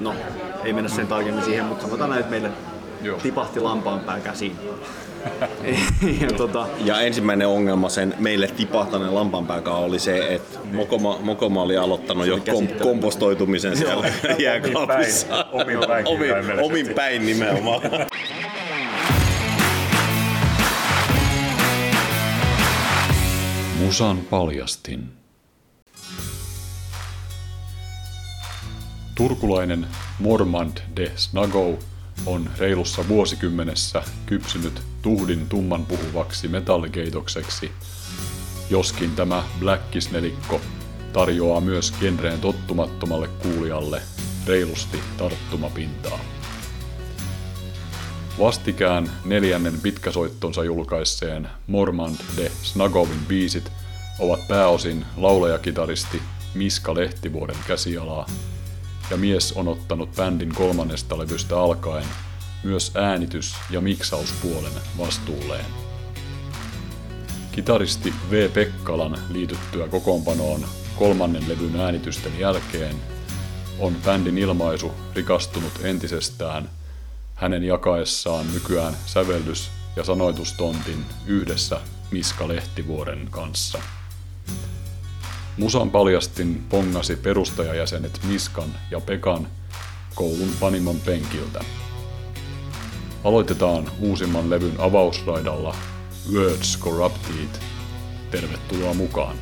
no ei mennä sen tarkemmin siihen, mutta sanotaan näin, että meille Joo. tipahti lampaanpää käsiin. ja tota, Ja ensimmäinen ongelma sen meille tipahtaneen lampanpääkaan oli se, että Mokoma, Mokoma oli aloittanut jo kom, kompostoitumisen siellä jääkaapissa. Omin päin. Omin päin omin päin nimenomaan. Musan paljastin. Turkulainen Mormand de Snago on reilussa vuosikymmenessä kypsynyt tuhdin tumman puhuvaksi metallikeitokseksi, joskin tämä Blackis-nelikko tarjoaa myös genreen tottumattomalle kuulijalle reilusti tarttumapintaa. Vastikään neljännen pitkäsoittonsa julkaisseen Mormand de Snagovin biisit ovat pääosin laulajakitaristi Miska Lehtivuoden käsialaa, ja mies on ottanut bändin kolmannesta levystä alkaen myös äänitys- ja miksauspuolen vastuulleen. Kitaristi V. Pekkalan liityttyä kokoonpanoon kolmannen levyn äänitysten jälkeen on bändin ilmaisu rikastunut entisestään hänen jakaessaan nykyään sävellys- ja sanoitustontin yhdessä Miska Lehtivuoren kanssa. Musan paljastin pongasi perustajajäsenet Miskan ja Pekan koulun panimon penkiltä. Aloitetaan uusimman levyn avausraidalla Words Corrupted. Tervetuloa mukaan.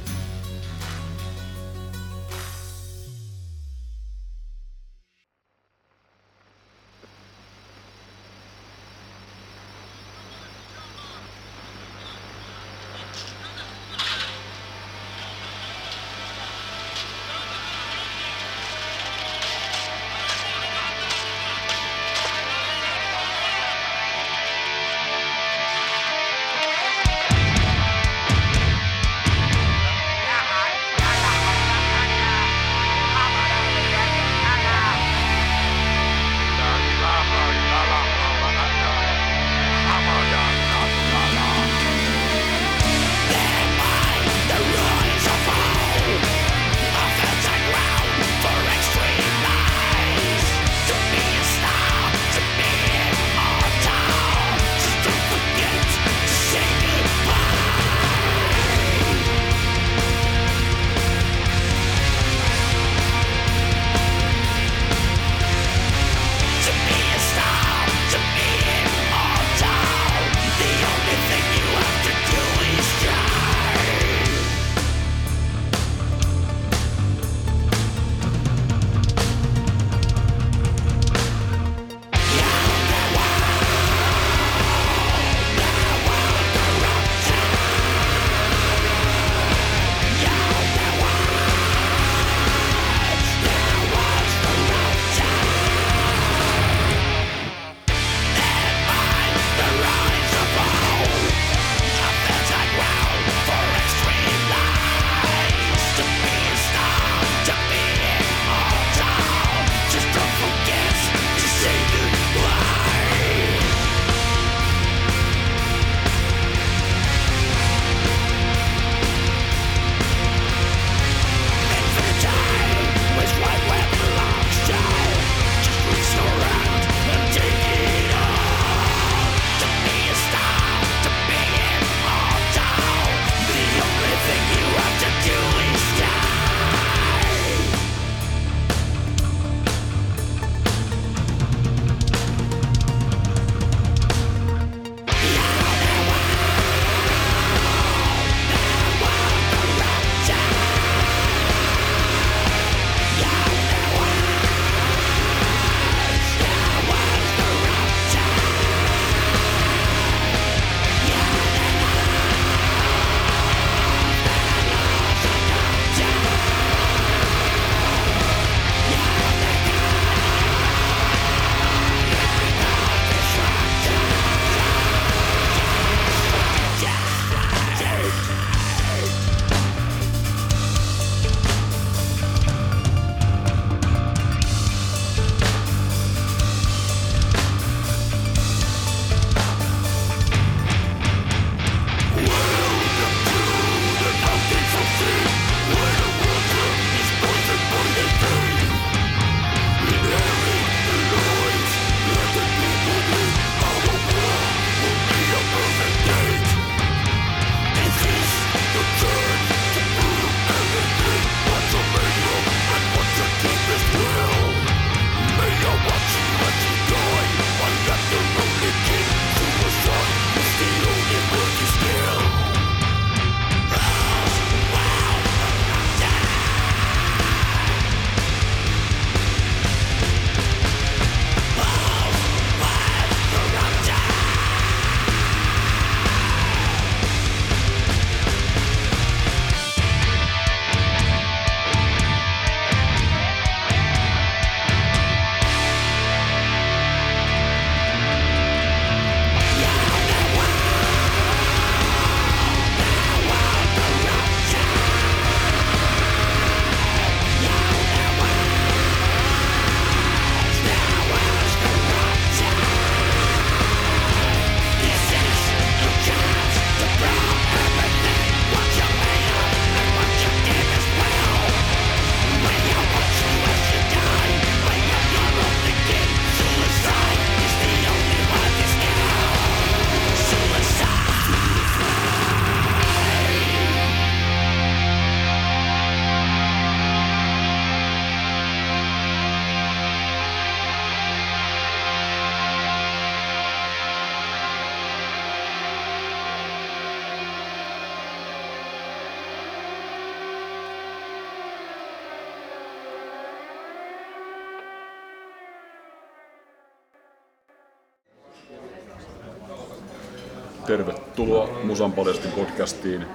Musan Paljastin podcastiin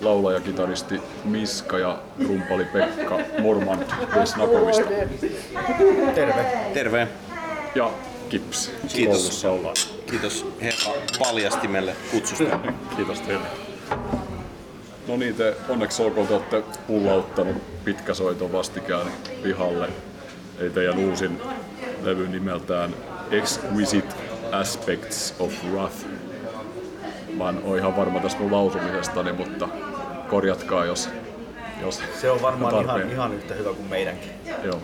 laulaja, kitaristi Miska ja rumpali Pekka Mormand Vesnakovista Terve. Terve. ja Kips. Kiitos. Ollaan. Kiitos herra paljastimelle kutsusta. Kiitos teille. No niin, te onneksi olkoon te olette pullauttanut pitkäsoiton vastikään pihalle. Ei teidän uusin levy nimeltään Exquisite Aspects of Wrath. Mä en ole ihan varma tästä mun lausumisestani, mutta korjatkaa jos, jos Se on varmaan tarpeen. ihan, ihan yhtä hyvä kuin meidänkin. Joo.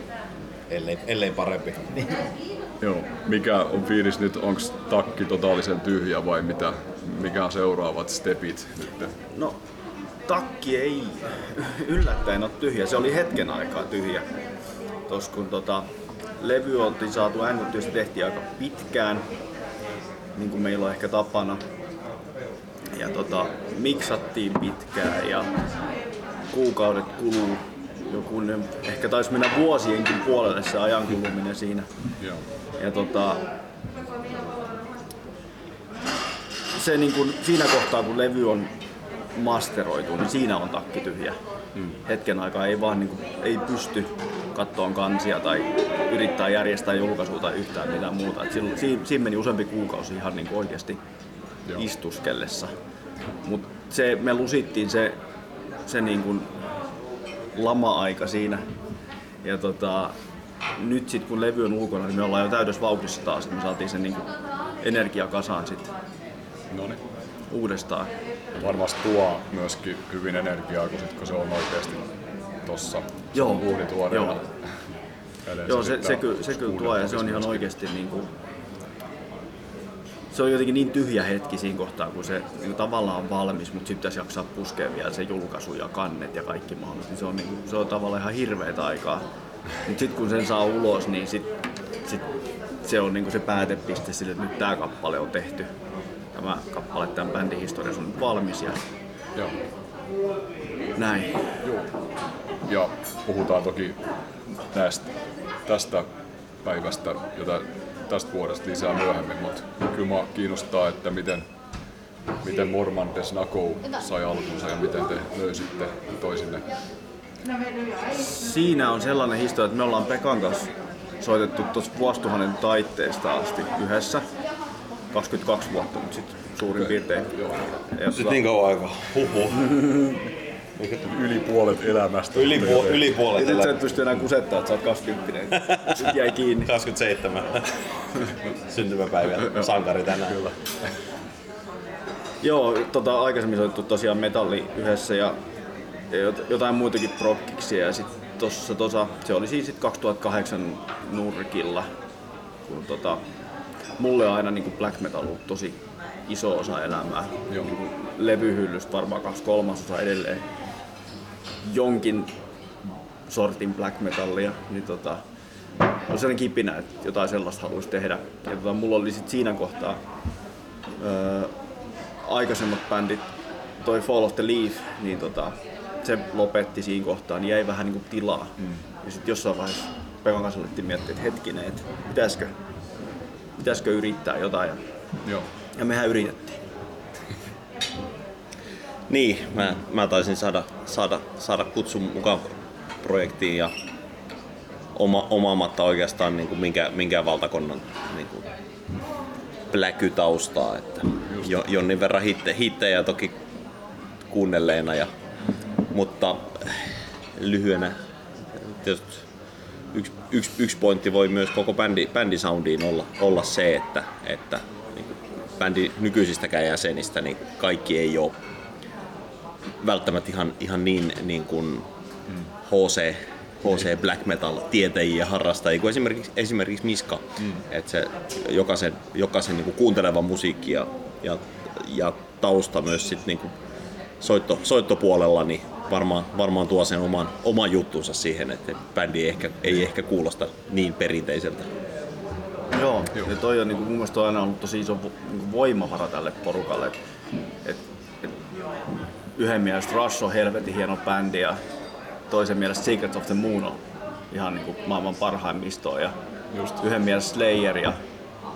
Ellei, ellei parempi. Joo. Mikä on fiilis nyt? Onko takki totaalisen tyhjä vai mitä? Mikä on seuraavat stepit nyt? No, takki ei yllättäen ole tyhjä. Se oli hetken aikaa tyhjä. Tos kun tota, levy oltiin saatu äänitettyä, se tehtiin aika pitkään, niin kuin meillä on ehkä tapana. Ja tota, miksattiin pitkään ja kuukaudet kuluu. Joku, ne, ehkä taisi mennä vuosienkin puolelle se ajan kuluminen siinä. Joo. Ja tota, se niin kun, siinä kohtaa kun levy on masteroitu, niin siinä on takki tyhjä. Mm. Hetken aikaa ei vaan niin kun, ei pysty kattoon kansia tai yrittää järjestää julkaisua tai yhtään mitään muuta. Et silloin, siinä, siinä meni useampi kuukausi ihan niin oikeasti Joo. istuskellessa. Mutta se, me lusittiin se, se niin kun lama-aika siinä. Ja tota, nyt sitten kun levy on ulkona, niin me ollaan jo täydessä vauhdissa taas. että Me saatiin sen niin energia kasaan sitten No niin. uudestaan. Varmasti tuo myöskin hyvin energiaa, kun, sit, kun se on oikeasti tossa Joo. Joo. Joo, se, se, kyllä, se kyllä tuo ja se on ihan oikeasti niin kuin, se on jotenkin niin tyhjä hetki siinä kohtaa, kun se niin tavallaan on valmis, mutta sitten pitäisi jaksaa puskea vielä se julkaisu ja kannet ja kaikki mahdollista. Niin se, on, niin kuin, se on tavallaan ihan hirveätä aikaa. Mutta sitten kun sen saa ulos, niin sit, sit se on niin kuin se päätepiste sille, että nyt tämä kappale on tehty. Tämä kappale tämän bändin historiassa on nyt valmis ja Joo. näin. Joo. Ja puhutaan toki näistä, tästä päivästä ja tä- tästä vuodesta lisää myöhemmin, mutta kyllä mua kiinnostaa, että miten, miten Mormon de Snakow sai alkunsa ja miten te löysitte toisinne. Siinä on sellainen historia, että me ollaan Pekan kanssa soitettu tuossa vuosituhannen taitteesta asti yhdessä. 22 vuotta nyt sitten suurin piirtein. Joo. Sitten tota, niin kauan aikaa. Huhhuh. Yli puolet elämästä. Yli, puol- yli puolet nyt sä et pysty enää kusettaa, että sä oot 20. Sitten jäi kiinni. 27. Syntymäpäivä. Sankari tänään. Kyllä. Joo, tota, aikaisemmin soitettu tosiaan metalli yhdessä ja, ja jot- jotain muitakin prokkiksia. Ja sitten tossa, tossa, se oli siis sit 2008 nurkilla, kun tota, mulle on aina niin black metal ollut tosi iso osa elämää. Joo. Niin levyhyllystä varmaan kaksi kolmasosa edelleen jonkin sortin black metallia, niin tota, on sellainen kipinä, että jotain sellaista haluaisi tehdä. Ja tota, mulla oli sit siinä kohtaa öö, aikaisemmat bändit, toi Fall of the Leaf, niin tota, se lopetti siinä kohtaa, niin jäi vähän niinku tilaa. Mm. Ja sitten jossain vaiheessa Pekan kanssa alettiin miettiä, että hetkinen, että pitäisikö, pitäisikö yrittää jotain. Ja, Joo. ja mehän yritettiin. Niin, mä, mä taisin saada, saada, saada kutsun mukaan projektiin ja oma, omaamatta oikeastaan niin kuin minkä, minkään valtakonnan niin kuin pläkytaustaa. Että jo, jonnin verran hitte, hittejä toki kuunnelleena, ja, mutta lyhyenä tietysti yksi, yksi, yksi pointti voi myös koko bändi, bändisoundiin olla, olla se, että, että niin bändin nykyisistäkään jäsenistä niin kaikki ei ole välttämättä ihan, ihan niin, niin kuin HC, HC Black Metal tietäjiä harrastajia kuin esimerkiksi, esimerkiksi Miska. Mm. Että se jokaisen, jokaisen niin kuin kuunteleva musiikki ja, ja, ja tausta myös sit niin kuin soitto, soittopuolella niin varmaan, varmaan tuo sen oman, oman juttunsa siihen, että bändi ei ehkä, ei ehkä kuulosta niin perinteiseltä. Joo, ja toi on niinku, mun mielestä on aina ollut tosi iso niinku voimavara tälle porukalle. Et, yhden mielestä Rush on helvetin hieno bändi ja toisen mielestä Secret of the Moon on ihan niinku maailman parhaimmistoa. Ja Just. yhden mielestä Slayer ja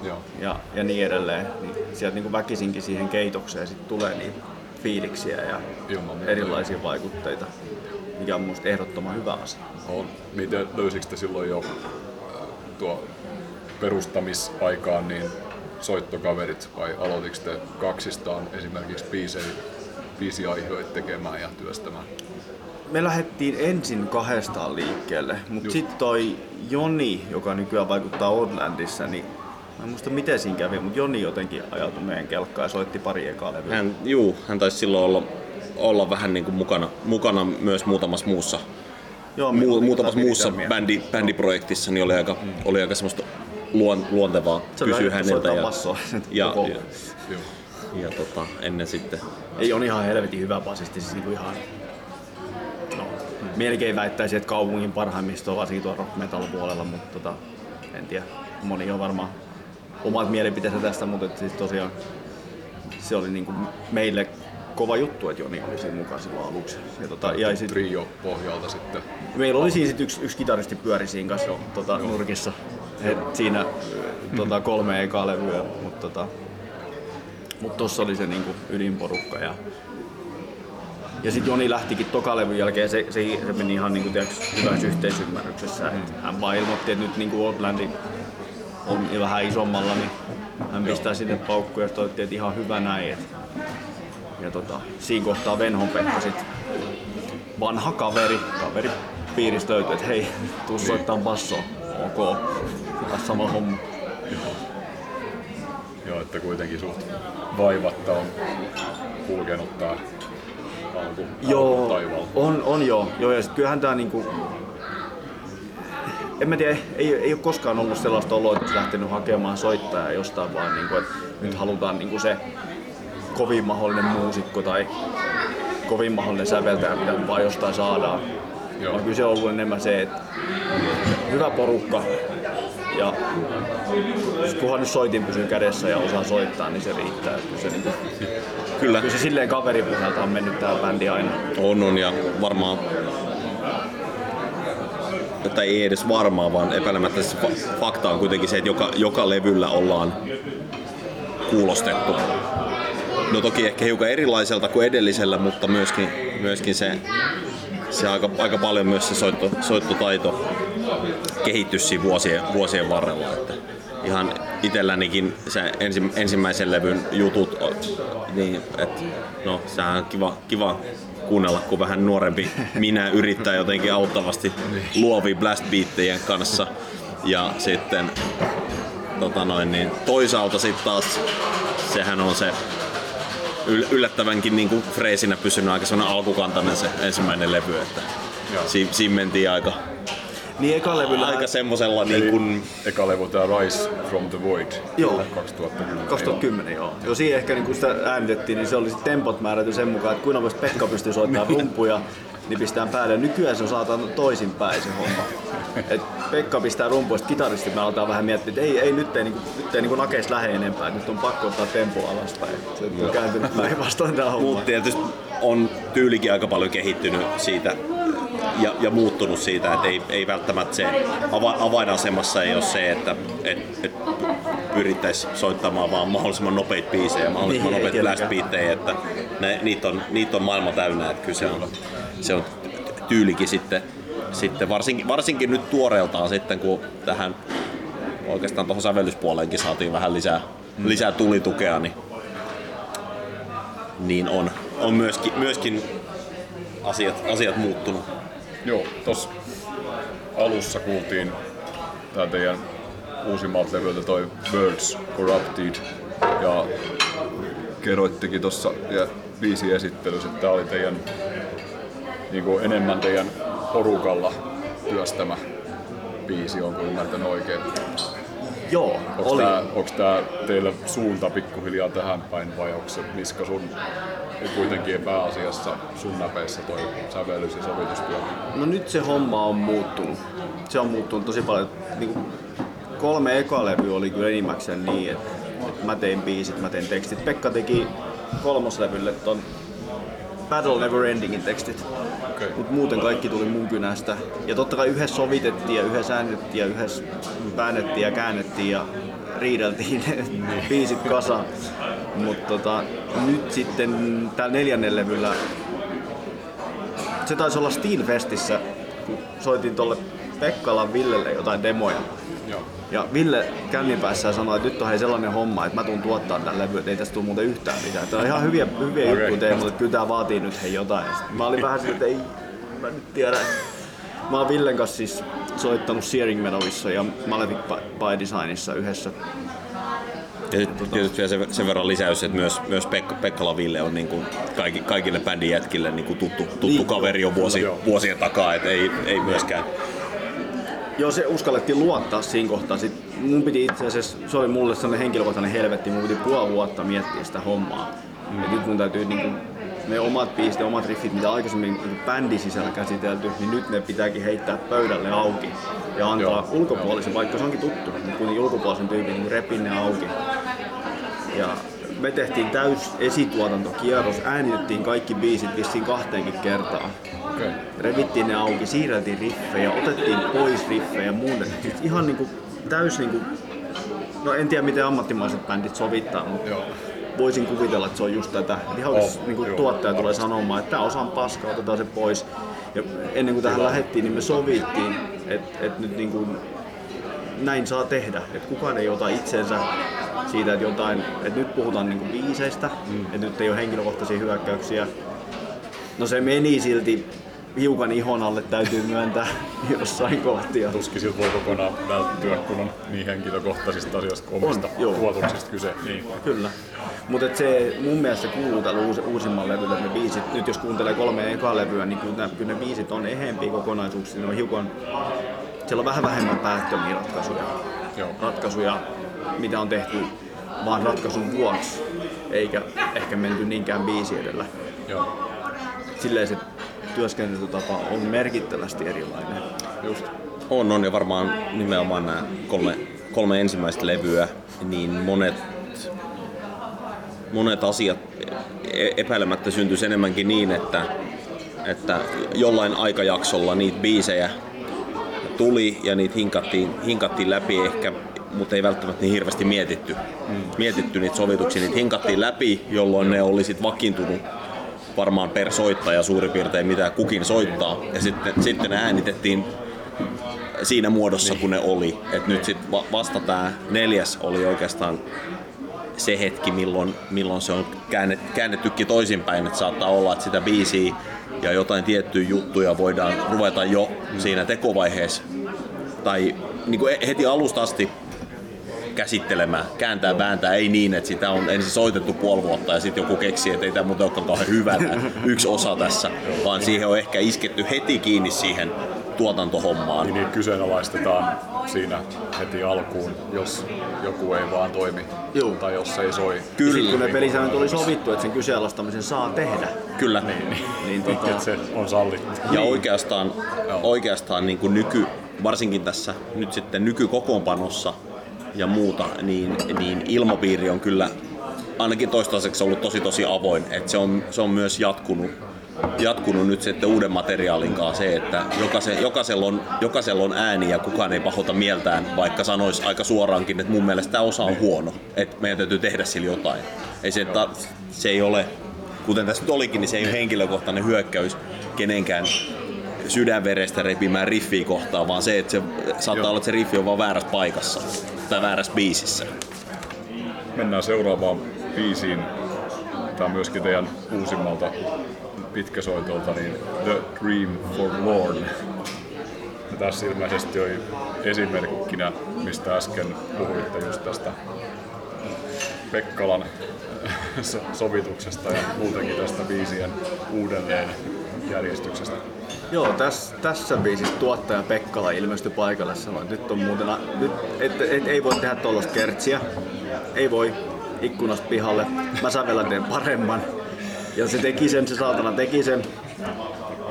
Joo. ja, ja niin edelleen. Niin sieltä niin kuin väkisinkin siihen keitokseen sit tulee niitä fiiliksiä ja Ilman muuta. erilaisia vaikutteita, mikä on minusta ehdottoman hyvä asia. On. Miten löysikö te silloin jo äh, tuo perustamisaikaan niin soittokaverit vai aloitiko te kaksistaan esimerkiksi biisejä, biisiaiheita tekemään ja työstämään? Me lähdettiin ensin kahdestaan liikkeelle, mutta sitten toi Joni, joka nykyään vaikuttaa Oldlandissa, niin mä en muista miten siinä kävi, mutta Joni jotenkin ajautui meidän kelkkaan ja soitti pari ekaa levyä. Hän, juu, hän taisi silloin olla, olla vähän niin kuin mukana, mukana myös muutamassa muussa, Joo, oli muutamassa muussa bändi, bändiprojektissa, niin oli aika, oli aika semmoista luon, luontevaa Se kysyä häneltä. Ja, ja, ja, Joo. ja tota, ennen sitten Ei on ihan helvetin hyvä basisti, siis niinku ihan... No, melkein väittäisin, että kaupungin parhaimmisto, varsinkin tuolla rock metal puolella, mutta tota, en tiedä. Moni on varmaan omat mielipiteensä tästä, mutta et siis tosiaan se oli niinku meille kova juttu, että Joni oli siinä mukaan silloin aluksi. Ja tota, ja sit, Trio pohjalta sitten. meillä oli siinä sit yksi, yksi kitaristi pyöri siinä kanssa tota, nurkissa. He, siinä tota, kolme ekaa levyä, mutta tota, mut tossa oli se niinku ydinporukka. Ja, ja sitten Joni lähtikin tokalevyn jälkeen, se, se, se meni ihan niinku, tiiäks, hyvässä yhteisymmärryksessä. Et hän vaan ilmoitti, että nyt niinku Oldlandi on vähän isommalla, niin hän pistää sinne paukkuja ja toivotti, että ihan hyvä näin. Et, ja tota, siinä kohtaa Venhon Pekka sit vanha kaveri, kaveri piiristä löytyi, että hei, tuu soittaa bassoa. Ok, sama homma. Joo, että kuitenkin suht vaivatta on kulkenut tää alku, Joo, alkutaival. on, on joo. joo ja sit kyllähän tää niinku... En mä tiedä, ei, ei ole koskaan ollut sellaista oloa, että olisi lähtenyt hakemaan soittajaa jostain vaan niinku, että nyt halutaan niinku se kovin mahdollinen muusikko tai kovin mahdollinen säveltäjä, mitä vaan jostain saadaan. Joo. Vaan kyllä se on ollut enemmän se, että hyvä porukka kunhan nyt soitin pysyy kädessä ja osaa soittaa, niin se riittää. Kyllä se, niinku, kyllä kyllä se silleen kaveripuhelta on mennyt tää bändi aina. on, on ja varmaan tai ei edes varmaan, vaan epäilemättä se fa- fakta on kuitenkin se, että joka, joka levyllä ollaan kuulostettu. No toki ehkä hiukan erilaiselta kuin edellisellä, mutta myöskin, myöskin se, se aika, aika paljon myös se soitto, soittotaito kehittyi siinä vuosien, vuosien varrella. Että ihan itsellänikin se ensi, ensimmäisen levyn jutut, niin että no sehän on kiva, kiva kuunnella, kun vähän nuorempi minä yrittää jotenkin auttavasti luovia blast beattien kanssa. Ja sitten tota noin, niin toisaalta sitten taas sehän on se yl- yllättävänkin niin kuin freesinä pysynyt aika alkukantainen se ensimmäinen levy, että si- siinä mentiin aika, Niin eka levyllä aika semmosella niin kuin, eka levy tää Rise from the Void Joo. 2010. 2010 joo. Jo siinä ehkä niin kun sitä äänitettiin, niin se oli sit tempot määrätty sen mukaan, että kuinka voisi Pekka pystyy soittamaan rumpuja, niin pistää päälle. Nykyään se on saatan toisinpäin se homma. Et Pekka pistää rumpuja, sitten kitaristi me aletaan vähän miettiä, että ei, ei nyt ei, niinku, nyt ei niinku nakeis lähde enempää, nyt on pakko ottaa tempo alaspäin. Se on kääntynyt päinvastoin tää homma. Mutta tietysti on tyylikin aika paljon kehittynyt siitä ja, ja muuttunut siitä, että ei, ei välttämättä se ava, avainasemassa ei ole se, että et, et pyrittäisiin soittamaan vaan mahdollisimman nopeita biisejä, mahdollisimman Niin, ei nopeita blast tietenkään. beattejä, että ne, niitä, on, niitä on maailma täynnä, että kyllä se on, se on tyylikin sitten, sitten varsinkin, varsinkin nyt tuoreeltaan sitten, kun tähän oikeastaan tuohon sävellyspuoleenkin saatiin vähän lisää, lisää tulitukea, niin niin on, on myöskin, myöskin asiat, asiat muuttunut. Joo, tos alussa kuultiin tää teidän uusimmalta levyltä toi Birds Corrupted ja kerroittekin tuossa viisi esittelyssä, että tää oli teidän niinku enemmän teidän porukalla työstämä biisi, onko ymmärtänyt oikein? Joo, Onko oli. tää, onks tää teillä suunta pikkuhiljaa tähän päin vai onko se Miska sun kuitenkin pääasiassa sun näpeissä toi sävellys ja sovitustyö? No nyt se homma on muuttunut. Se on muuttunut tosi paljon. Niin kuin kolme ekalevyä oli kyllä enimmäkseen niin, että, että mä tein biisit, mä tein tekstit. Pekka teki kolmoslevylle ton Battle Never Endingin tekstit. Okei. Mutta muuten kaikki tuli mun kynästä. Ja totta kai yhdessä sovitettiin ja yhdessä äänitettiin ja yhdessä väännettiin ja käännettiin ja riideltiin ne biisit kasaan. Mutta tota, nyt sitten täällä neljännen levyllä, se taisi olla Steelfestissä, kun soitin tuolle Pekkalan Villelle jotain demoja. Joo. Ja Ville kännin päässä sanoi, että nyt on hei sellainen homma, että mä tuun tuottaa tämän levy, että ei tästä tule muuten yhtään mitään. Tämä on ihan hyviä, hyviä Okei. juttuja teille, mutta kyllä tämä vaatii nyt hei jotain. Mä olin vähän silleen, että ei, mä nyt tiedä. Mä oon Villen kanssa siis soittanut Searing Medowissa ja Malefic by- by Designissa yhdessä. Ja sitten tietysti vielä sen, sen verran lisäys, että myös, myös Pekka, Pekkala Ville on niin kuin kaikki, kaikille bändin jätkille niin kuin tuttu, tuttu Niin, kaveri jo vuosi, joo. vuosien takaa, että ei, ei myöskään Joo, se uskallettiin luottaa siinä kohtaa. Sit mun piti itse asiassa, se oli mulle sellainen henkilökohtainen helvetti, mun piti puoli vuotta miettiä sitä hommaa. Mm. Ja nyt mun täytyy niinku, ne omat biisit ja omat riffit, mitä aikaisemmin niinku bändin sisällä käsitelty, niin nyt ne pitääkin heittää pöydälle auki. Ja antaa Joo. ulkopuolisen, vaikka se onkin tuttu, niin kuitenkin ulkopuolisen tyypin niin repin ne auki. Ja me tehtiin täys esituotantokierros, äänitettiin kaikki biisit vissiin kahteenkin kertaan Okei. revittiin ne auki, siirreltiin riffejä, otettiin pois riffejä ja muunnettiin. Siis ihan niinku täys niinku, no en tiedä miten ammattimaiset bändit sovittaa, mutta Joo. voisin kuvitella, että se on just tätä. Ihan On, niinku joo, tuottaja tulee varmasti. sanomaan, että tämä osa on paska, otetaan se pois. Ja ennen kuin tähän lähdettiin, niin me sovittiin, että et nyt niinku, näin saa tehdä. Että kukaan ei ota itsensä siitä, että jotain, että nyt puhutaan niinku biiseistä, mm. että nyt ei ole henkilökohtaisia hyökkäyksiä. No se meni silti hiukan ihon alle, täytyy myöntää jossain kohtia. Tuskin siltä voi kokonaan välttyä, kun on niin henkilökohtaisista asioista kuin omista joo. tuotuksista kyse. Niin. Kyllä. Mutta se mun mielestä se kuuluu tällä uusi, uusimman levyllä, että ne biisit, nyt jos kuuntelee kolme ekaa levyä, niin kyllä, ne- kyllä ne biisit on eheempiä kokonaisuuksia, ne on hiukan, siellä on vähän vähemmän päättömiä ratkaisuja. Joo. Ratkaisuja, mitä on tehty vaan ratkaisun vuoksi, eikä ehkä menty niinkään biisi edellä. Joo. Silleen se työskentelytapa on merkittävästi erilainen. Just. On, on ja varmaan nimenomaan nämä kolme, kolme ensimmäistä levyä, niin monet, monet asiat e- epäilemättä syntyisi enemmänkin niin, että, että jollain aikajaksolla niitä biisejä tuli ja niitä hinkattiin, hinkattiin läpi ehkä, mutta ei välttämättä niin hirveästi mietitty, mietitty niitä sovituksia. Niitä hinkattiin läpi, jolloin ne oli sit vakiintunut varmaan per soittaja suurin piirtein mitä kukin soittaa. Ja sitten, sitten ne äänitettiin siinä muodossa, kun ne oli. Et nyt sit va- vasta tämä neljäs oli oikeastaan se hetki, milloin, milloin se on käännet, käännettykin toisinpäin. Että saattaa olla, että sitä biisiä ja jotain tiettyjä juttuja voidaan ruveta jo siinä tekovaiheessa tai niin kuin heti alusta asti käsittelemään, kääntää, vääntää, ei niin, että sitä on ensin soitettu puoli vuotta ja sitten joku keksii, että ei tämä muuten olekaan kauhean hyvä yksi osa tässä, vaan siihen on ehkä isketty heti kiinni siihen tuotantohommaan. Niin niitä kyseenalaistetaan siinä heti alkuun, jos joku ei vaan toimi. Joo. Tai jos se ei soi. Kyllä. Sitten kun ne pelisäännöt oli sovittu, että sen kyseenalaistamisen saa tehdä, Kyllä. niin tota, Että se on sallittu. Ja oikeastaan, oikeastaan niin kuin nyky, varsinkin tässä nyt sitten nykykokoonpanossa ja muuta, niin, niin ilmapiiri on kyllä ainakin toistaiseksi ollut tosi tosi avoin. Et se, on, se on myös jatkunut, jatkunut nyt sitten uuden materiaalin kanssa se, että jokaisella, jokaisella, on, jokaisella on ääni ja kukaan ei pahota mieltään, vaikka sanoisi aika suoraankin, että mun mielestä tämä osa on huono, että meidän täytyy tehdä sillä jotain. Ei se, ta, se ei ole, kuten tässä nyt olikin, niin se ei ole henkilökohtainen hyökkäys kenenkään sydänverestä repimään riffiä kohtaan, vaan se, että se saattaa Joo. olla, että se riffi on vaan väärässä paikassa tai väärässä biisissä. Mennään seuraavaan biisiin. Tämä on myöskin teidän uusimmalta pitkäsoitolta, niin The Dream Forlorn. Ja tässä ilmeisesti oli esimerkkinä, mistä äsken puhuitte just tästä Pekkalan so- sovituksesta ja muutenkin tästä biisien uudelleen järjestyksestä. Joo, tässä, tässä biisissä tuottaja Pekkala ilmestyi paikalle sanoi, että nyt on muuten, nyt, et, et, ei voi tehdä tuollaista kertsiä, ei voi ikkunasta pihalle, mä sävelän teen paremman. Ja se teki sen, se saatana teki sen.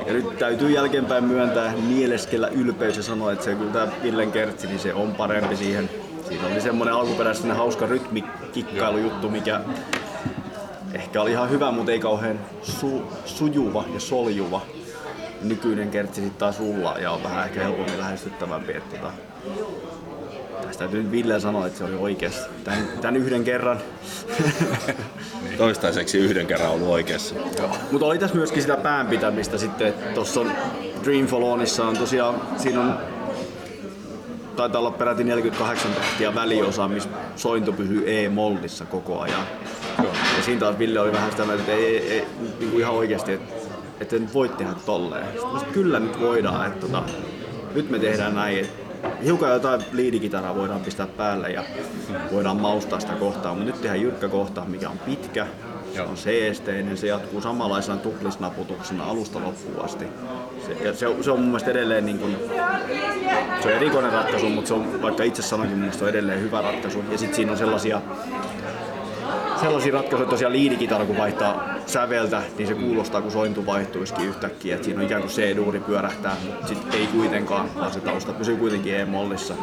Ja nyt täytyy jälkeenpäin myöntää, mieleskellä ylpeys ja sanoa, että se kyllä tämä Villen kertsi, niin se on parempi siihen. Siinä oli semmoinen alkuperäinen hauska rytmikikkailu-juttu, mikä ehkä oli ihan hyvä, mutta ei kauhean su, sujuva ja soljuva. Nykyinen kertsi sitten taas ja on vähän ehkä helpommin lähestyttävämpi. Että tota, Tästä täytyy nyt Ville sanoa, että se oli oikeassa. Tän, tän yhden kerran. Toistaiseksi yhden kerran ollut oikeassa. Mutta oli tässä myöskin sitä päänpitämistä sitten. Tuossa on Dreamfall Onissa on tosiaan, siinä on taitaa olla peräti 48 tahtia väliosa, missä sointu pysyy E-mollissa koko ajan. Ja siinä taas Ville oli vähän sitä mieltä, että ei, ei, ei niin kuin ihan oikeasti, että, että nyt voit tehdä tolleen. Sitten kyllä nyt voidaan, että tota, nyt me tehdään näin. että Hiukan jotain liidikitaraa voidaan pistää päälle ja voidaan maustaa sitä kohtaa, mutta nyt tehdään jyrkkä kohta, mikä on pitkä, se on seesteinen, se jatkuu samanlaisena tuklisnaputuksena alusta loppuun asti. Se, ja se, on- se on mun mielestä edelleen niin kuin, se on erikoinen ratkaisu, mutta se on, vaikka itse sanoinkin, mun mielestä se on edelleen hyvä ratkaisu. Ja sitten siinä on sellaisia, sellaisia ratkaisuja, että tosiaan liidikitara kun vaihtaa säveltä, niin se kuulostaa kuin sointu vaihtuisikin yhtäkkiä. Et siinä on ikään kuin C-duuri pyörähtää, mutta sitten ei kuitenkaan, vaan se tausta pysyy kuitenkin E-mollissa.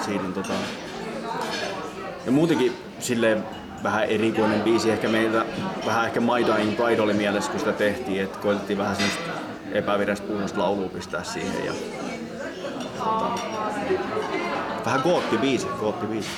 Siinä on tota... Ja muutenkin silleen vähän erikoinen biisi ehkä meiltä, vähän ehkä My Dying Pride oli mielessä, kun sitä tehtiin, että koitettiin vähän semmoista epävireistä puhdasta laulua pistää siihen. Ja, tota, vähän kootti biisi, kootti biisi.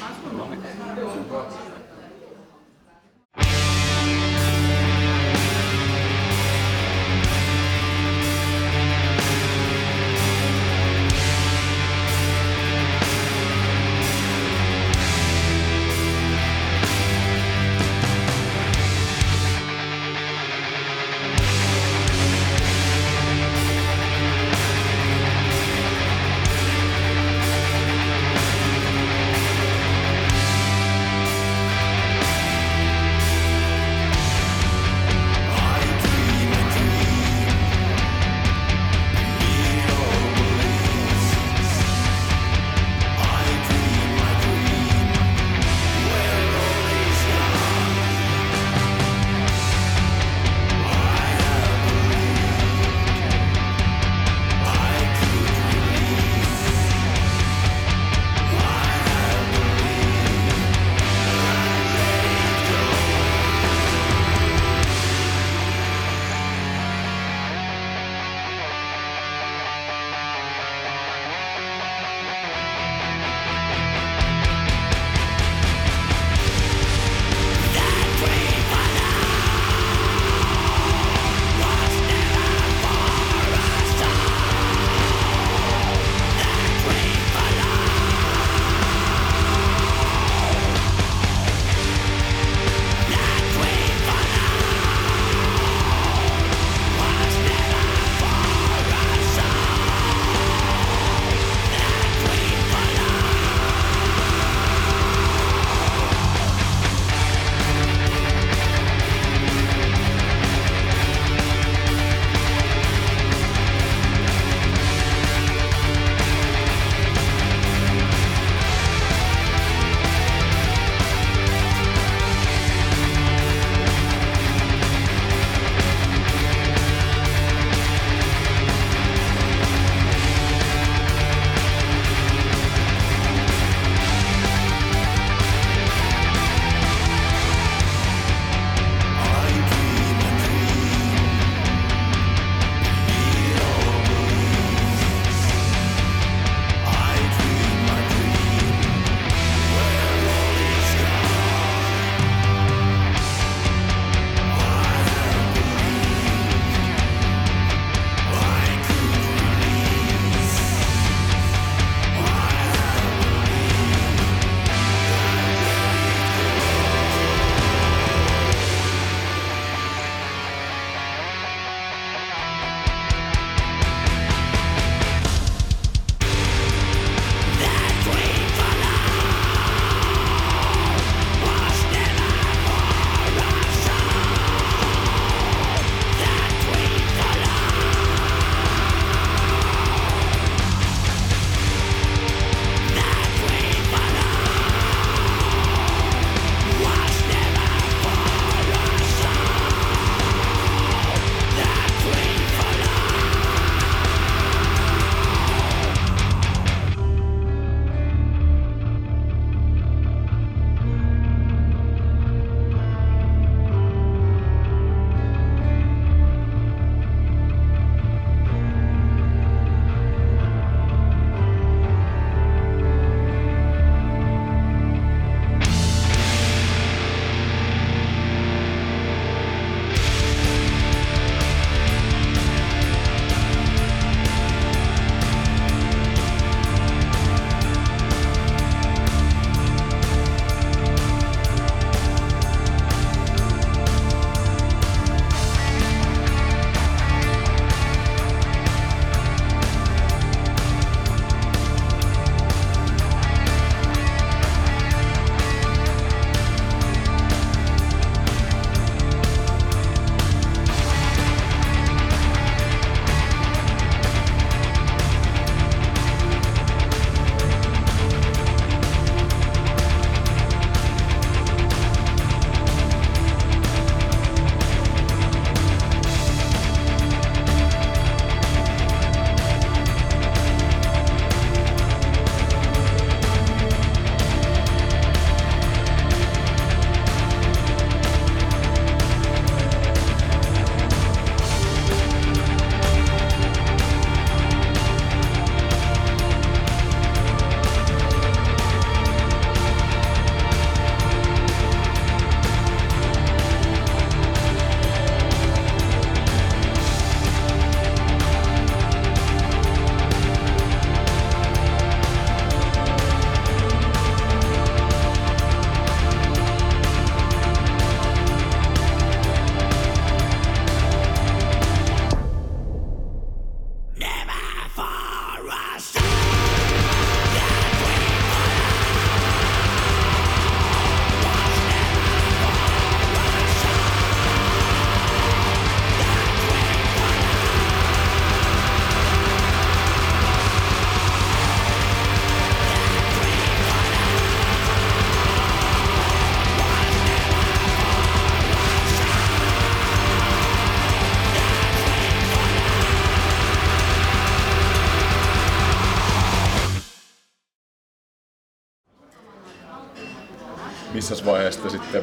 Missä vaiheessa te sitten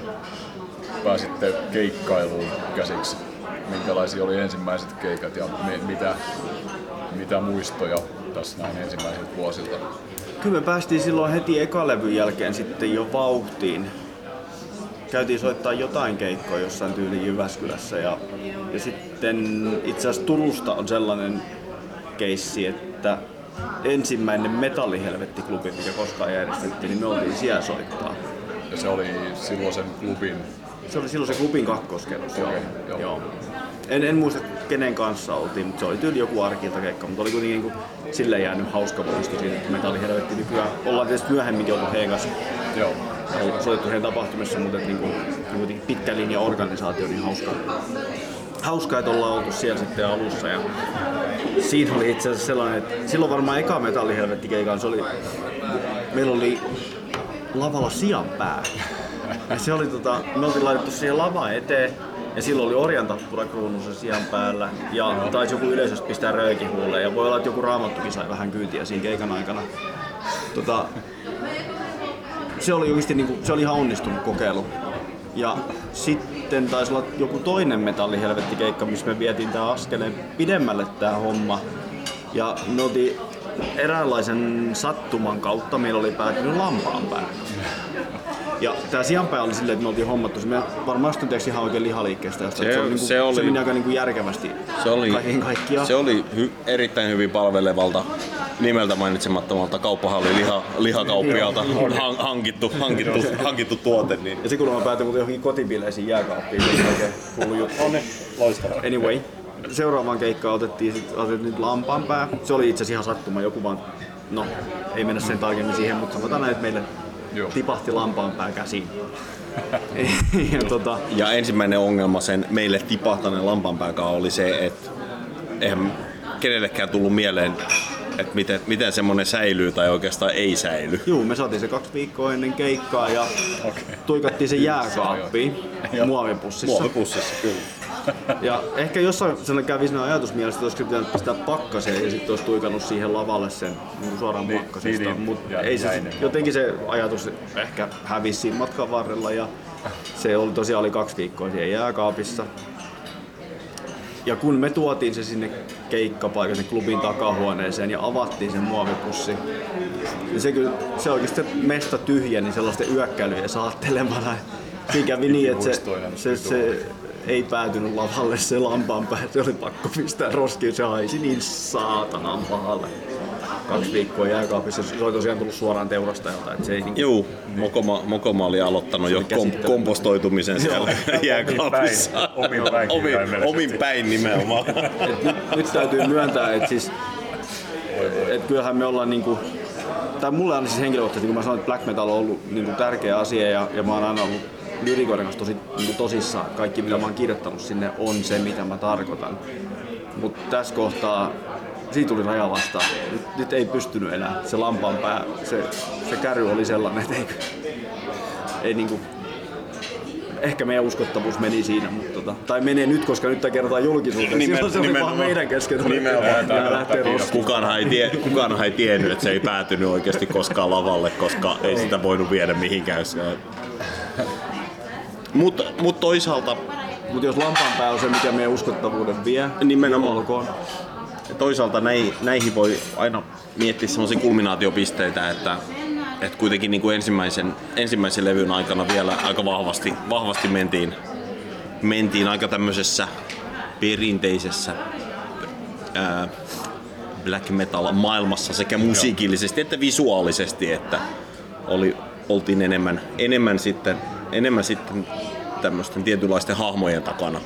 pääsitte keikkailuun käsiksi? Minkälaisia oli ensimmäiset keikat ja mi- mitä, mitä muistoja tässä näin ensimmäisiltä vuosilta? Kyllä me päästiin silloin heti ekalevyn jälkeen sitten jo vauhtiin. Käytiin soittaa jotain keikkoa jossain tyyliin Jyväskylässä ja, ja sitten itse asiassa Turusta on sellainen keissi, että ensimmäinen metallihelvettiklubi, mikä koskaan järjestettiin, niin me oltiin siellä soittaa. Ja se oli silloin sen klubin Se oli silloin se klubin kakkoskerros. Joo. Okei, joo. joo. En, en muista kenen kanssa oltiin, mutta se oli tyyli joku arkilta keikka, mutta oli kuitenkin niin kuin, silleen jäänyt hauska muisto siitä, että metallihelvetti nykyään ollaan tietysti myöhemmin oltu heidän kanssa Joo. soitettu heidän tapahtumissa, mutta niin kuin, kuitenkin pitkä linja organisaatio, niin hauska, hauska, että ollaan oltu siellä sitten alussa. Ja siinä oli itse asiassa sellainen, että silloin varmaan eka metallihelvetti keikan, se oli, meillä oli lavalla sian pää. Ja se oli tota, me oltiin laitettu siihen lava eteen ja silloin oli orjan tappura kruunussa sian päällä ja taisi joku yleisöstä pistää röökihuuleen ja voi olla, että joku raamattukin sai vähän kyytiä siinä keikan aikana. Tota, se oli oikeasti niinku, se oli ihan onnistunut kokeilu. Ja sitten taisi olla joku toinen metallihelvettikeikka, missä me vietiin tää askeleen pidemmälle tää homma. Ja me oltiin eräänlaisen sattuman kautta, meillä oli päätynyt lampaanpää. Ja tää sianpää oli silleen, että me oltiin hommattu, se me varmaan sitten ihan oikein lihaliikkeestä, josta, Se- se, oli, niinku, se se, oli- meni aika niinku järkevästi Se oli, kaiken kaikkiaan. se oli hy, erittäin hyvin palvelevalta nimeltä mainitsemattomalta kauppahalli liha, lihakauppialta han, hankittu, hankittu, hankittu tuote. Niin. Ja se kuulemma päätyi muuten johonkin kotibileisiin jääkaappiin, se oikein hullu juttu. On ne, loistavaa. Anyway, seuraavaan keikkaan otettiin sit, otettiin nyt lampaanpää. Se oli itse asiassa ihan sattuma, joku vaan, no ei mennä sen tarkemmin siihen, mutta sanotaan näin, että meille Joo. tipahti lampaanpää käsiin. ja tota, Ja ensimmäinen ongelma sen meille tipahtaneen lampanpääkaan oli se, että eihän kenellekään tullut mieleen, että miten, miten semmonen säilyy tai oikeastaan ei säily. juu, me saatiin se kaksi viikkoa ennen keikkaa ja Okei. tuikattiin se jääkaappiin muovipussissa. Muovipussissa, kyllä. Ja ehkä jossain sellainen kävi siinä ajatus mielessä, että olisiko pitänyt pistää pakkaseen ja sitten olisi tuikannut siihen lavalle sen niin suoraan Niin, pakkasesta. niin, Mutta jä- ei se, jäinen. jotenkin se ajatus ehkä hävisi siinä matkan varrella ja se oli tosiaan oli kaksi viikkoa siellä jääkaapissa. Ja kun me tuotiin se sinne keikkapaikalle, sinne klubin takahuoneeseen ja avattiin sen muovipussi, niin se, kyllä, se oikeasti mesta tyhjeni sellaisten yökkäilyjen saattelemana. Siinä kävi niin, että se, se, se ei päätynyt lavalle se lampaan pää, se oli pakko pistää roskiin, se haisi niin saatanan pahalle. Kaksi viikkoa jääkaapissa, se oli tosiaan tullut suoraan teurastajalta, että se ei Juu, Mokoma, Mokoma oli aloittanut jo kom, kompostoitumisen siellä jääkaapissa. Omin päin. Omin, omin päin nimenomaan. et nyt, nyt täytyy myöntää, että siis, et kyllähän me ollaan niinku, tai mulle on siis henkilökohtaisesti, kun mä sanoin, että black metal on ollut niinku tärkeä asia ja, ja mä oon aina ollut lyrikoiden kanssa tosi niinku tosissaan. Kaikki mitä mä oon kirjoittanut sinne on se, mitä mä tarkoitan. Mutta tässä kohtaa siitä tuli raja vastaan. Nyt, nyt ei pystynyt enää. Se lampaan pää, se, se käry oli sellainen, että ei, ei niinku, ehkä meidän uskottavuus meni siinä, mutta tota, tai menee nyt, koska nyt tämä kerrotaan julkisuuteen. Nimen- Silloin se oli vaan meidän kesken. Nimenomaan. Kukaan ei, tie, kukaan ei tiennyt, että se ei päätynyt oikeasti koskaan lavalle, koska ei sitä voinut viedä mihinkään. Mutta mut toisaalta, Mutta jos lampaanpää on se, mikä meidän uskottavuuden vie, Nimenomaan. olkoon. toisaalta näihin, näihin voi aina miettiä sellaisia kulminaatiopisteitä, että, että kuitenkin niin kuin ensimmäisen, ensimmäisen levyn aikana vielä aika vahvasti, vahvasti mentiin, mentiin aika tämmöisessä perinteisessä ää, black metal maailmassa sekä musiikillisesti että visuaalisesti, että oli, oltiin enemmän, enemmän sitten, enemmän sitten tämmöisten tietynlaisten hahmojen takana.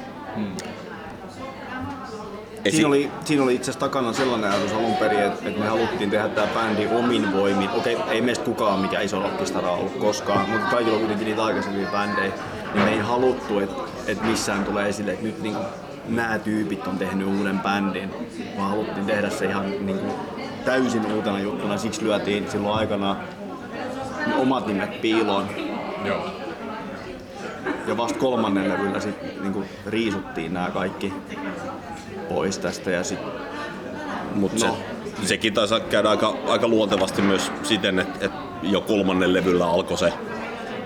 Esi- Siinä oli, siinä oli itse asiassa takana sellainen ajatus alun perin, että, että me haluttiin tehdä tämä bändi omin voimin. Okei, ei meistä kukaan mikään iso rockistara ollut koskaan, mutta kaikilla on kuitenkin niitä aikaisempia bändejä. Niin me ei haluttu, että, että missään tulee esille, että nyt niin nämä tyypit on tehnyt uuden bändin, vaan haluttiin tehdä se ihan niin kuin, täysin uutena juttuna. Siksi lyötiin silloin aikana omat nimet piiloon. Joo. Ja vasta kolmannen levyllä sit, niin riisuttiin nämä kaikki pois tästä ja sitten Mutta No. se, sekin taisi käydä aika, aika luontevasti myös siten, että, että jo kolmannen levyllä alkoi se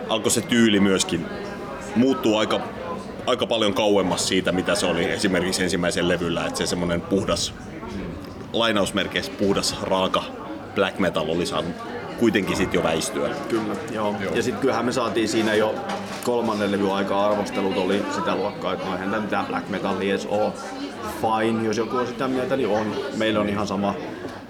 alkoi se tyyli myöskin muuttuu aika, aika paljon kauemmas siitä, mitä se oli esimerkiksi ensimmäisen levyllä. Että se semmoinen puhdas, lainausmerkeissä puhdas, raaka black metal oli saanut kuitenkin sitten jo väistyä. Kyllä, joo. joo. Ja sitten kyllähän me saatiin siinä jo kolmannen levy aika arvostelut oli sitä luokkaa, että no eihän tämä mitään black metallia edes ole. Fine, jos joku on sitä mieltä, niin on. Meillä on ihan sama.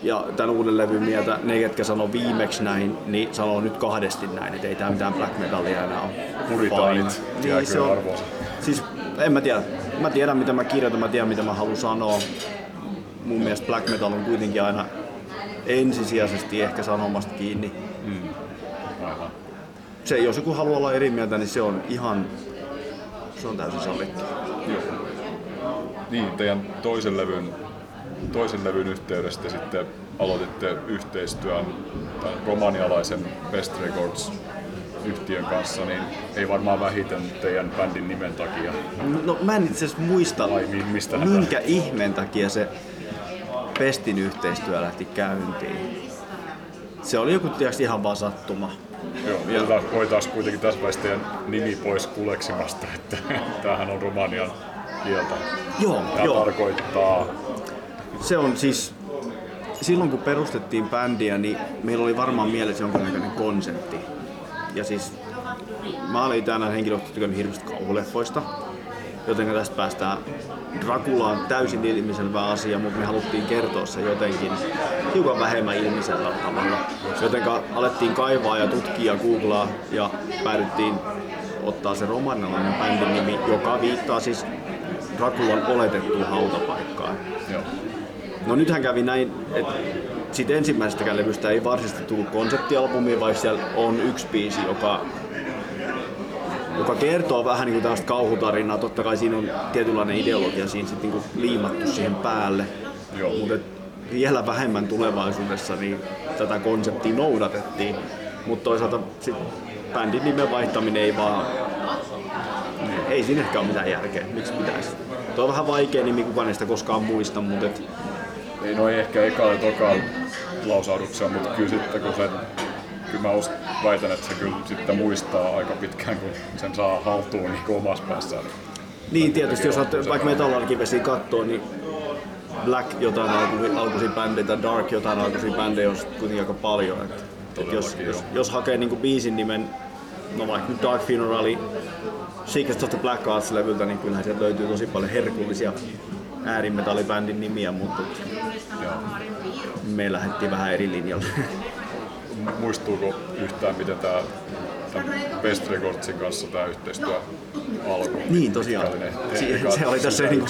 Ja tämän uuden levyn mieltä ne, ketkä sanoo viimeksi näin, niin sanoo nyt kahdesti näin, että ei tämä mitään black metallia enää ole. Puritaanit Niin, se on, siis en mä tiedä. Mä tiedän mitä mä kirjoitan, mä tiedän mitä mä haluan sanoa. Mun mielestä black metal on kuitenkin aina ensisijaisesti ehkä sanomasta kiinni. Aivan. Se, jos joku haluaa olla eri mieltä, niin se on ihan, se on täysin sallittu. Joo. Niin, teidän toisen levyn, toisen levyn yhteydessä te sitten aloititte yhteistyön tämän romanialaisen Best Records yhtiön kanssa, niin ei varmaan vähiten teidän bändin nimen takia. No mä en itse asiassa muista, Vai mi- mistä minkä ihmeen takia se Pestin yhteistyö lähti käyntiin. Se oli joku tietysti ihan vaan sattuma. Joo, voitaisiin voitais kuitenkin tässä vaiheessa teidän nimi pois kuleksimasta, että tämähän on romanian kieltä. Joo, Tämä joo. tarkoittaa, Se on siis, silloin kun perustettiin bändiä, niin meillä oli varmaan mielessä jonkinnäköinen konsepti. Ja siis mä olin tänään henkilökohtaisesti tykännyt hirveästi kauhuleffoista, joten tästä päästään Dracula on täysin ilmiselvä asia, mutta me haluttiin kertoa se jotenkin hiukan vähemmän ilmiselvällä tavalla. Joten alettiin kaivaa ja tutkia googlaa ja päädyttiin ottaa se romanialainen bändin nimi, joka viittaa siis Draculan oletettuun hautapaikkaan. joo, No nythän kävi näin, että siitä ensimmäisestäkään levystä ei varsinaisesti tullut konseptialbumia, vaikka siellä on yksi biisi, joka, joka kertoo vähän niin kuin tällaista kauhutarinaa. Totta kai siinä on tietynlainen ideologia siinä sitten niin kuin liimattu siihen päälle. Joo. Mutta vielä vähemmän tulevaisuudessa niin tätä konseptia noudatettiin. Mutta toisaalta sit bändin nimen vaihtaminen ei vaan ei siinä ehkä ole mitään järkeä. Miksi pitäisi? Tuo on vähän vaikea nimi, kukaan ei sitä koskaan muista, mutta et, ei no ei ehkä eka ja toka lausahduksia, mutta kyllä sitten kun sen, kyllä mä väitän, että se kyllä sitten muistaa aika pitkään, kun sen saa haltuun niin omassa päässään. Niin tietysti, jos olet vaikka Metallarkin vesi kattoo, niin Black jotain alku- alkuisia bändejä tai Dark jotain alkuisia bändejä on kuitenkin aika paljon. Et, et jos, jos, jos hakee niinku biisin nimen, no vaikka nyt Dark Funerali, Secrets of the Black Arts-levyltä, niin kyllähän sieltä löytyy tosi paljon herkullisia äärimetallibändin nimiä, mutta me lähdettiin vähän eri linjalle. Muistuuko yhtään, miten tämä Best Recordsin kanssa tämä yhteistyö alkoi? niin tosiaan, ekat se oli tässä niinku,